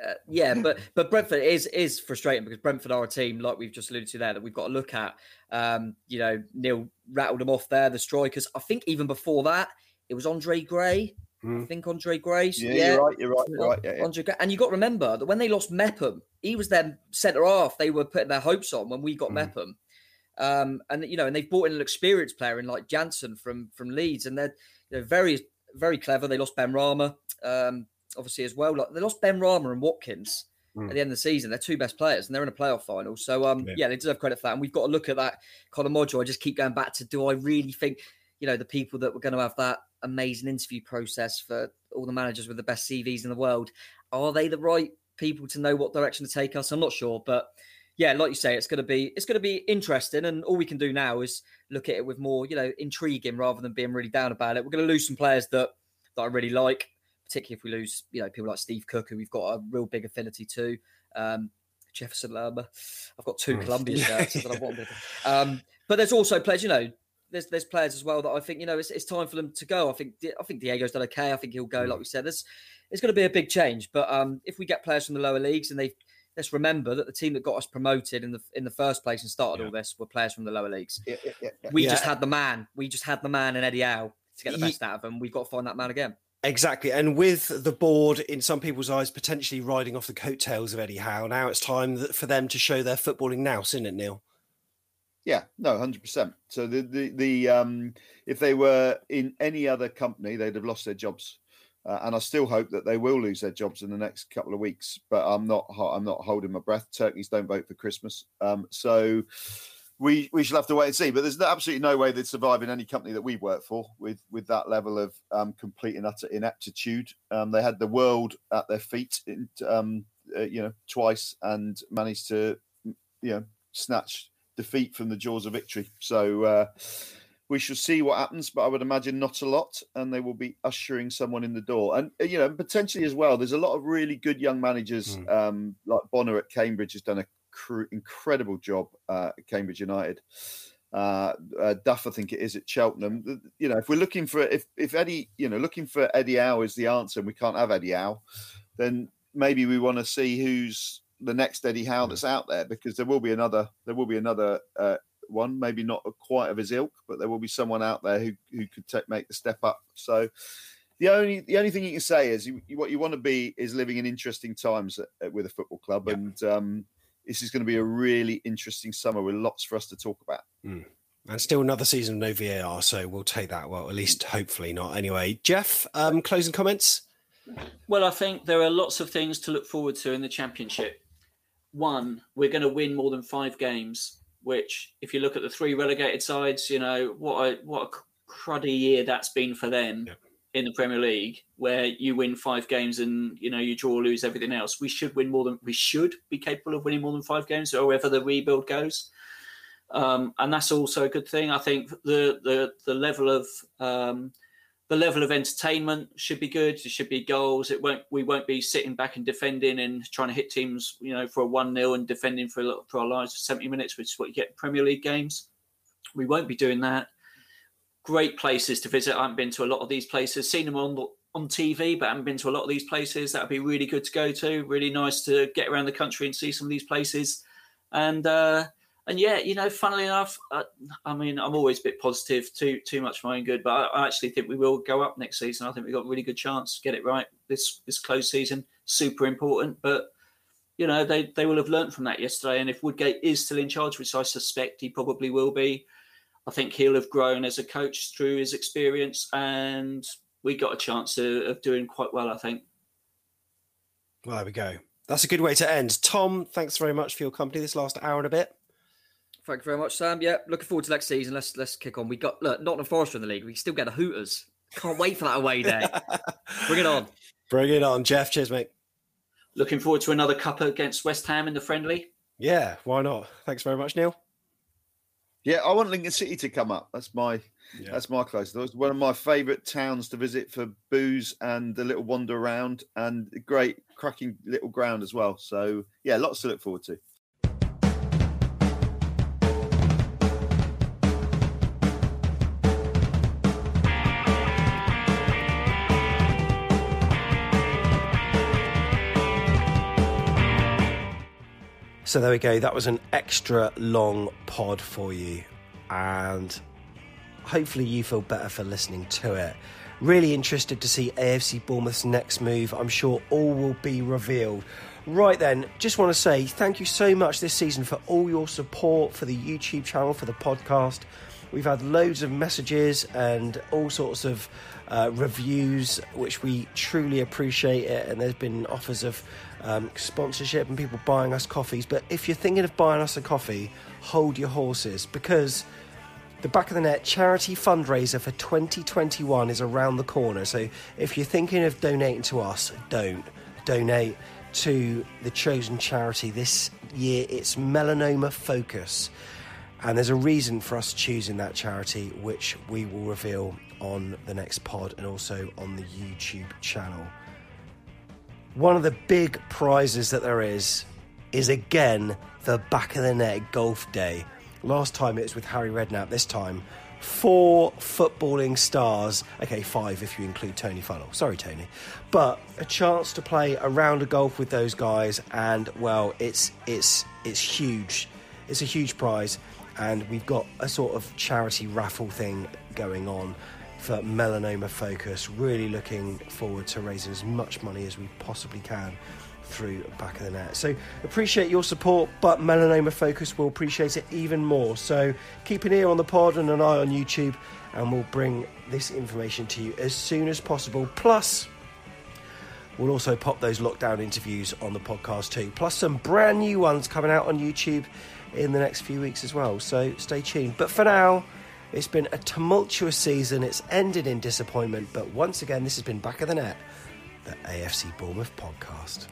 uh, yeah, but but Brentford is is frustrating because Brentford are a team like we've just alluded to there that we've got to look at. Um, you know, Neil rattled them off there. The strikers. I think even before that, it was Andre Gray. Mm. I hmm. think Andre Gray. Yeah, yeah, you're right. You're right. You're right. Yeah, yeah. Andre Gray. And you got to remember that when they lost Mepham, he was their centre half. They were putting their hopes on when we got mm. Mepham. Um, and you know, and they've brought in an experienced player in like Jansson from from Leeds, and they're, they're very very clever. They lost Benrahma. Um, obviously as well. Like they lost Benrahma and Watkins mm. at the end of the season. They're two best players, and they're in a playoff final. So um, yeah. yeah. they deserve credit for that. And we've got to look at that kind of module. I just keep going back to: Do I really think, you know, the people that were going to have that amazing interview process for all the managers with the best CVs in the world are they the right people to know what direction to take us? I'm not sure, but yeah, like you say, it's going to be it's going to be interesting, and all we can do now is look at it with more, you know, intriguing rather than being really down about it. We're going to lose some players that that I really like particularly if we lose, you know, people like Steve Cook, who we've got a real big affinity to. Um, Jefferson Lerma. I've got two mm. Colombia (laughs) shirts. um, but there's also players, you know, there's there's players as well that I think you know it's, it's time for them to go. I think I think Diego's done okay. I think he'll go. Like mm. we said, there's it's going to be a big change. But um, if we get players from the lower leagues and they let's remember that the team that got us promoted in the in the first place and started yeah. all this were players from the lower leagues. Yeah, yeah, we just had the man. We just had the man in Eddie Howe to get the best out of him. We've got to find that man again. Exactly. And with the board, in some people's eyes, potentially riding off the coattails of Eddie Howe, now it's time for them to show their footballing now, isn't it, Neil? Yeah, no, hundred percent. So the the the um, if they were in any other company, they'd have lost their jobs, uh, and I still hope that they will lose their jobs in the next couple of weeks. But I'm not I'm not holding my breath. Turkeys don't vote for Christmas, um, so we we shall have to wait and see. But there's absolutely no way they'd survive in any company that we work for with with that level of um, complete and utter ineptitude. Um, they had the world at their feet, in, um, uh, you know, twice and managed to, you know, snatch defeat from the jaws of victory. So. Uh, we shall see what happens, but I would imagine not a lot, and they will be ushering someone in the door. And you know, potentially as well, there's a lot of really good young managers, mm. um, like Bonner at Cambridge has done a incredible job uh, at Cambridge United. Uh, uh, Duff, I think it is at Cheltenham. You know, if we're looking for if if Eddie, you know, looking for Eddie Howe is the answer, and we can't have Eddie Howe, then maybe we want to see who's the next Eddie Howe that's out there because there will be another there will be another uh, one, maybe not quite of his ilk, but there will be someone out there who who could take, make the step up. So the only the only thing you can say is you, what you want to be is living in interesting times at, at, with a football club, yeah. and um, this is going to be a really interesting summer with lots for us to talk about. Mm. And still another season of no VAR, so we'll take that. Well, at least hopefully not. Anyway, Jeff, um, closing comments. Well, I think there are lots of things to look forward to in the championship. One, we're going to win more than five games. Which, if you look at the three relegated sides, you know what a what a cruddy year that's been for them. In the Premier League where you win five games and you know you draw or lose everything else. We should win more than we should be capable of winning more than five games, however the rebuild goes. Um, and that's also a good thing. I think the the the level of um, the level of entertainment should be good. There should be goals. It won't. We won't be sitting back and defending and trying to hit teams, you know, for a one 0 and defending for a, for our lives for seventy minutes, which is what you get in Premier League games. We won't be doing that. Great places to visit. I haven't been to a lot of these places. Seen them on on TV, but I haven't been to a lot of these places. That would be really good to go to. Really nice to get around the country and see some of these places. And uh, and yeah, you know, funnily enough, I, I, mean, I'm always a bit positive, too too much for my own good, but I, I, actually think we will go up next season. I think we've got a really good chance to get it right this this close season. Super important, but you know, they they will have learned from that yesterday. And if Woodgate is still in charge, which I suspect he probably will be, I think he'll have grown as a coach through his experience, and we got a chance of, of doing quite well. I think. Well, there we go. That's a good way to end. Tom, thanks very much for your company this last hour and a bit. Thank you very much, Sam. Yeah, looking forward to next season. Let's let's kick on. We got look, Nottingham Forest in the league. We still get the Hooters. Can't wait for that away day. (laughs) Bring it on. Bring it on, Jeff. Cheers, mate. Looking forward to another cup against West Ham in the friendly. Yeah, why not? Thanks very much, Neil. Yeah, I want Lincoln City to come up. That's my yeah. that's my close. That's one of my favourite towns to visit for booze and a little wander around and great cracking little ground as well. So yeah, lots to look forward to. So there we go. That was an extra long pod for you. And hopefully you feel better for listening to it. Really interested to see AFC Bournemouth's next move. I'm sure all will be revealed. Right then, just want to say thank you so much this season for all your support for the YouTube channel, for the podcast. We've had loads of messages and all sorts of uh, reviews, which we truly appreciate it. And there's been offers of um, sponsorship and people buying us coffees. But if you're thinking of buying us a coffee, hold your horses because the Back of the Net charity fundraiser for 2021 is around the corner. So if you're thinking of donating to us, don't. Donate to the chosen charity. This year it's Melanoma Focus. And there's a reason for us choosing that charity, which we will reveal on the next pod and also on the YouTube channel. One of the big prizes that there is is again the back of the net golf day. Last time it was with Harry Redknapp, this time four footballing stars. Okay, five if you include Tony Funnell. Sorry, Tony. But a chance to play a round of golf with those guys, and well, it's it's it's huge. It's a huge prize, and we've got a sort of charity raffle thing going on for Melanoma Focus. Really looking forward to raising as much money as we possibly can through Back of the Net. So appreciate your support, but Melanoma Focus will appreciate it even more. So keep an ear on the pod and an eye on YouTube, and we'll bring this information to you as soon as possible. Plus, We'll also pop those lockdown interviews on the podcast too, plus some brand new ones coming out on YouTube in the next few weeks as well. So stay tuned. But for now, it's been a tumultuous season. It's ended in disappointment, but once again, this has been Back of the Net, the AFC Bournemouth podcast.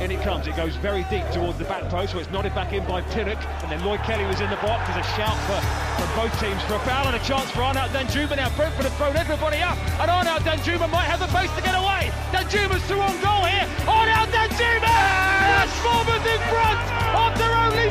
In it comes. It goes very deep towards the back post, so it's nodded back in by Pinnock. And then Lloyd Kelly was in the box. There's a shout for, for both teams for a foul and a chance for Arnaut Danjuma. Now Brentford have thrown everybody up. And Arnaut Danjuma might have the pace to get away. Danjuma's through on goal here. Arnaut Danjuma! That's Bournemouth in front after only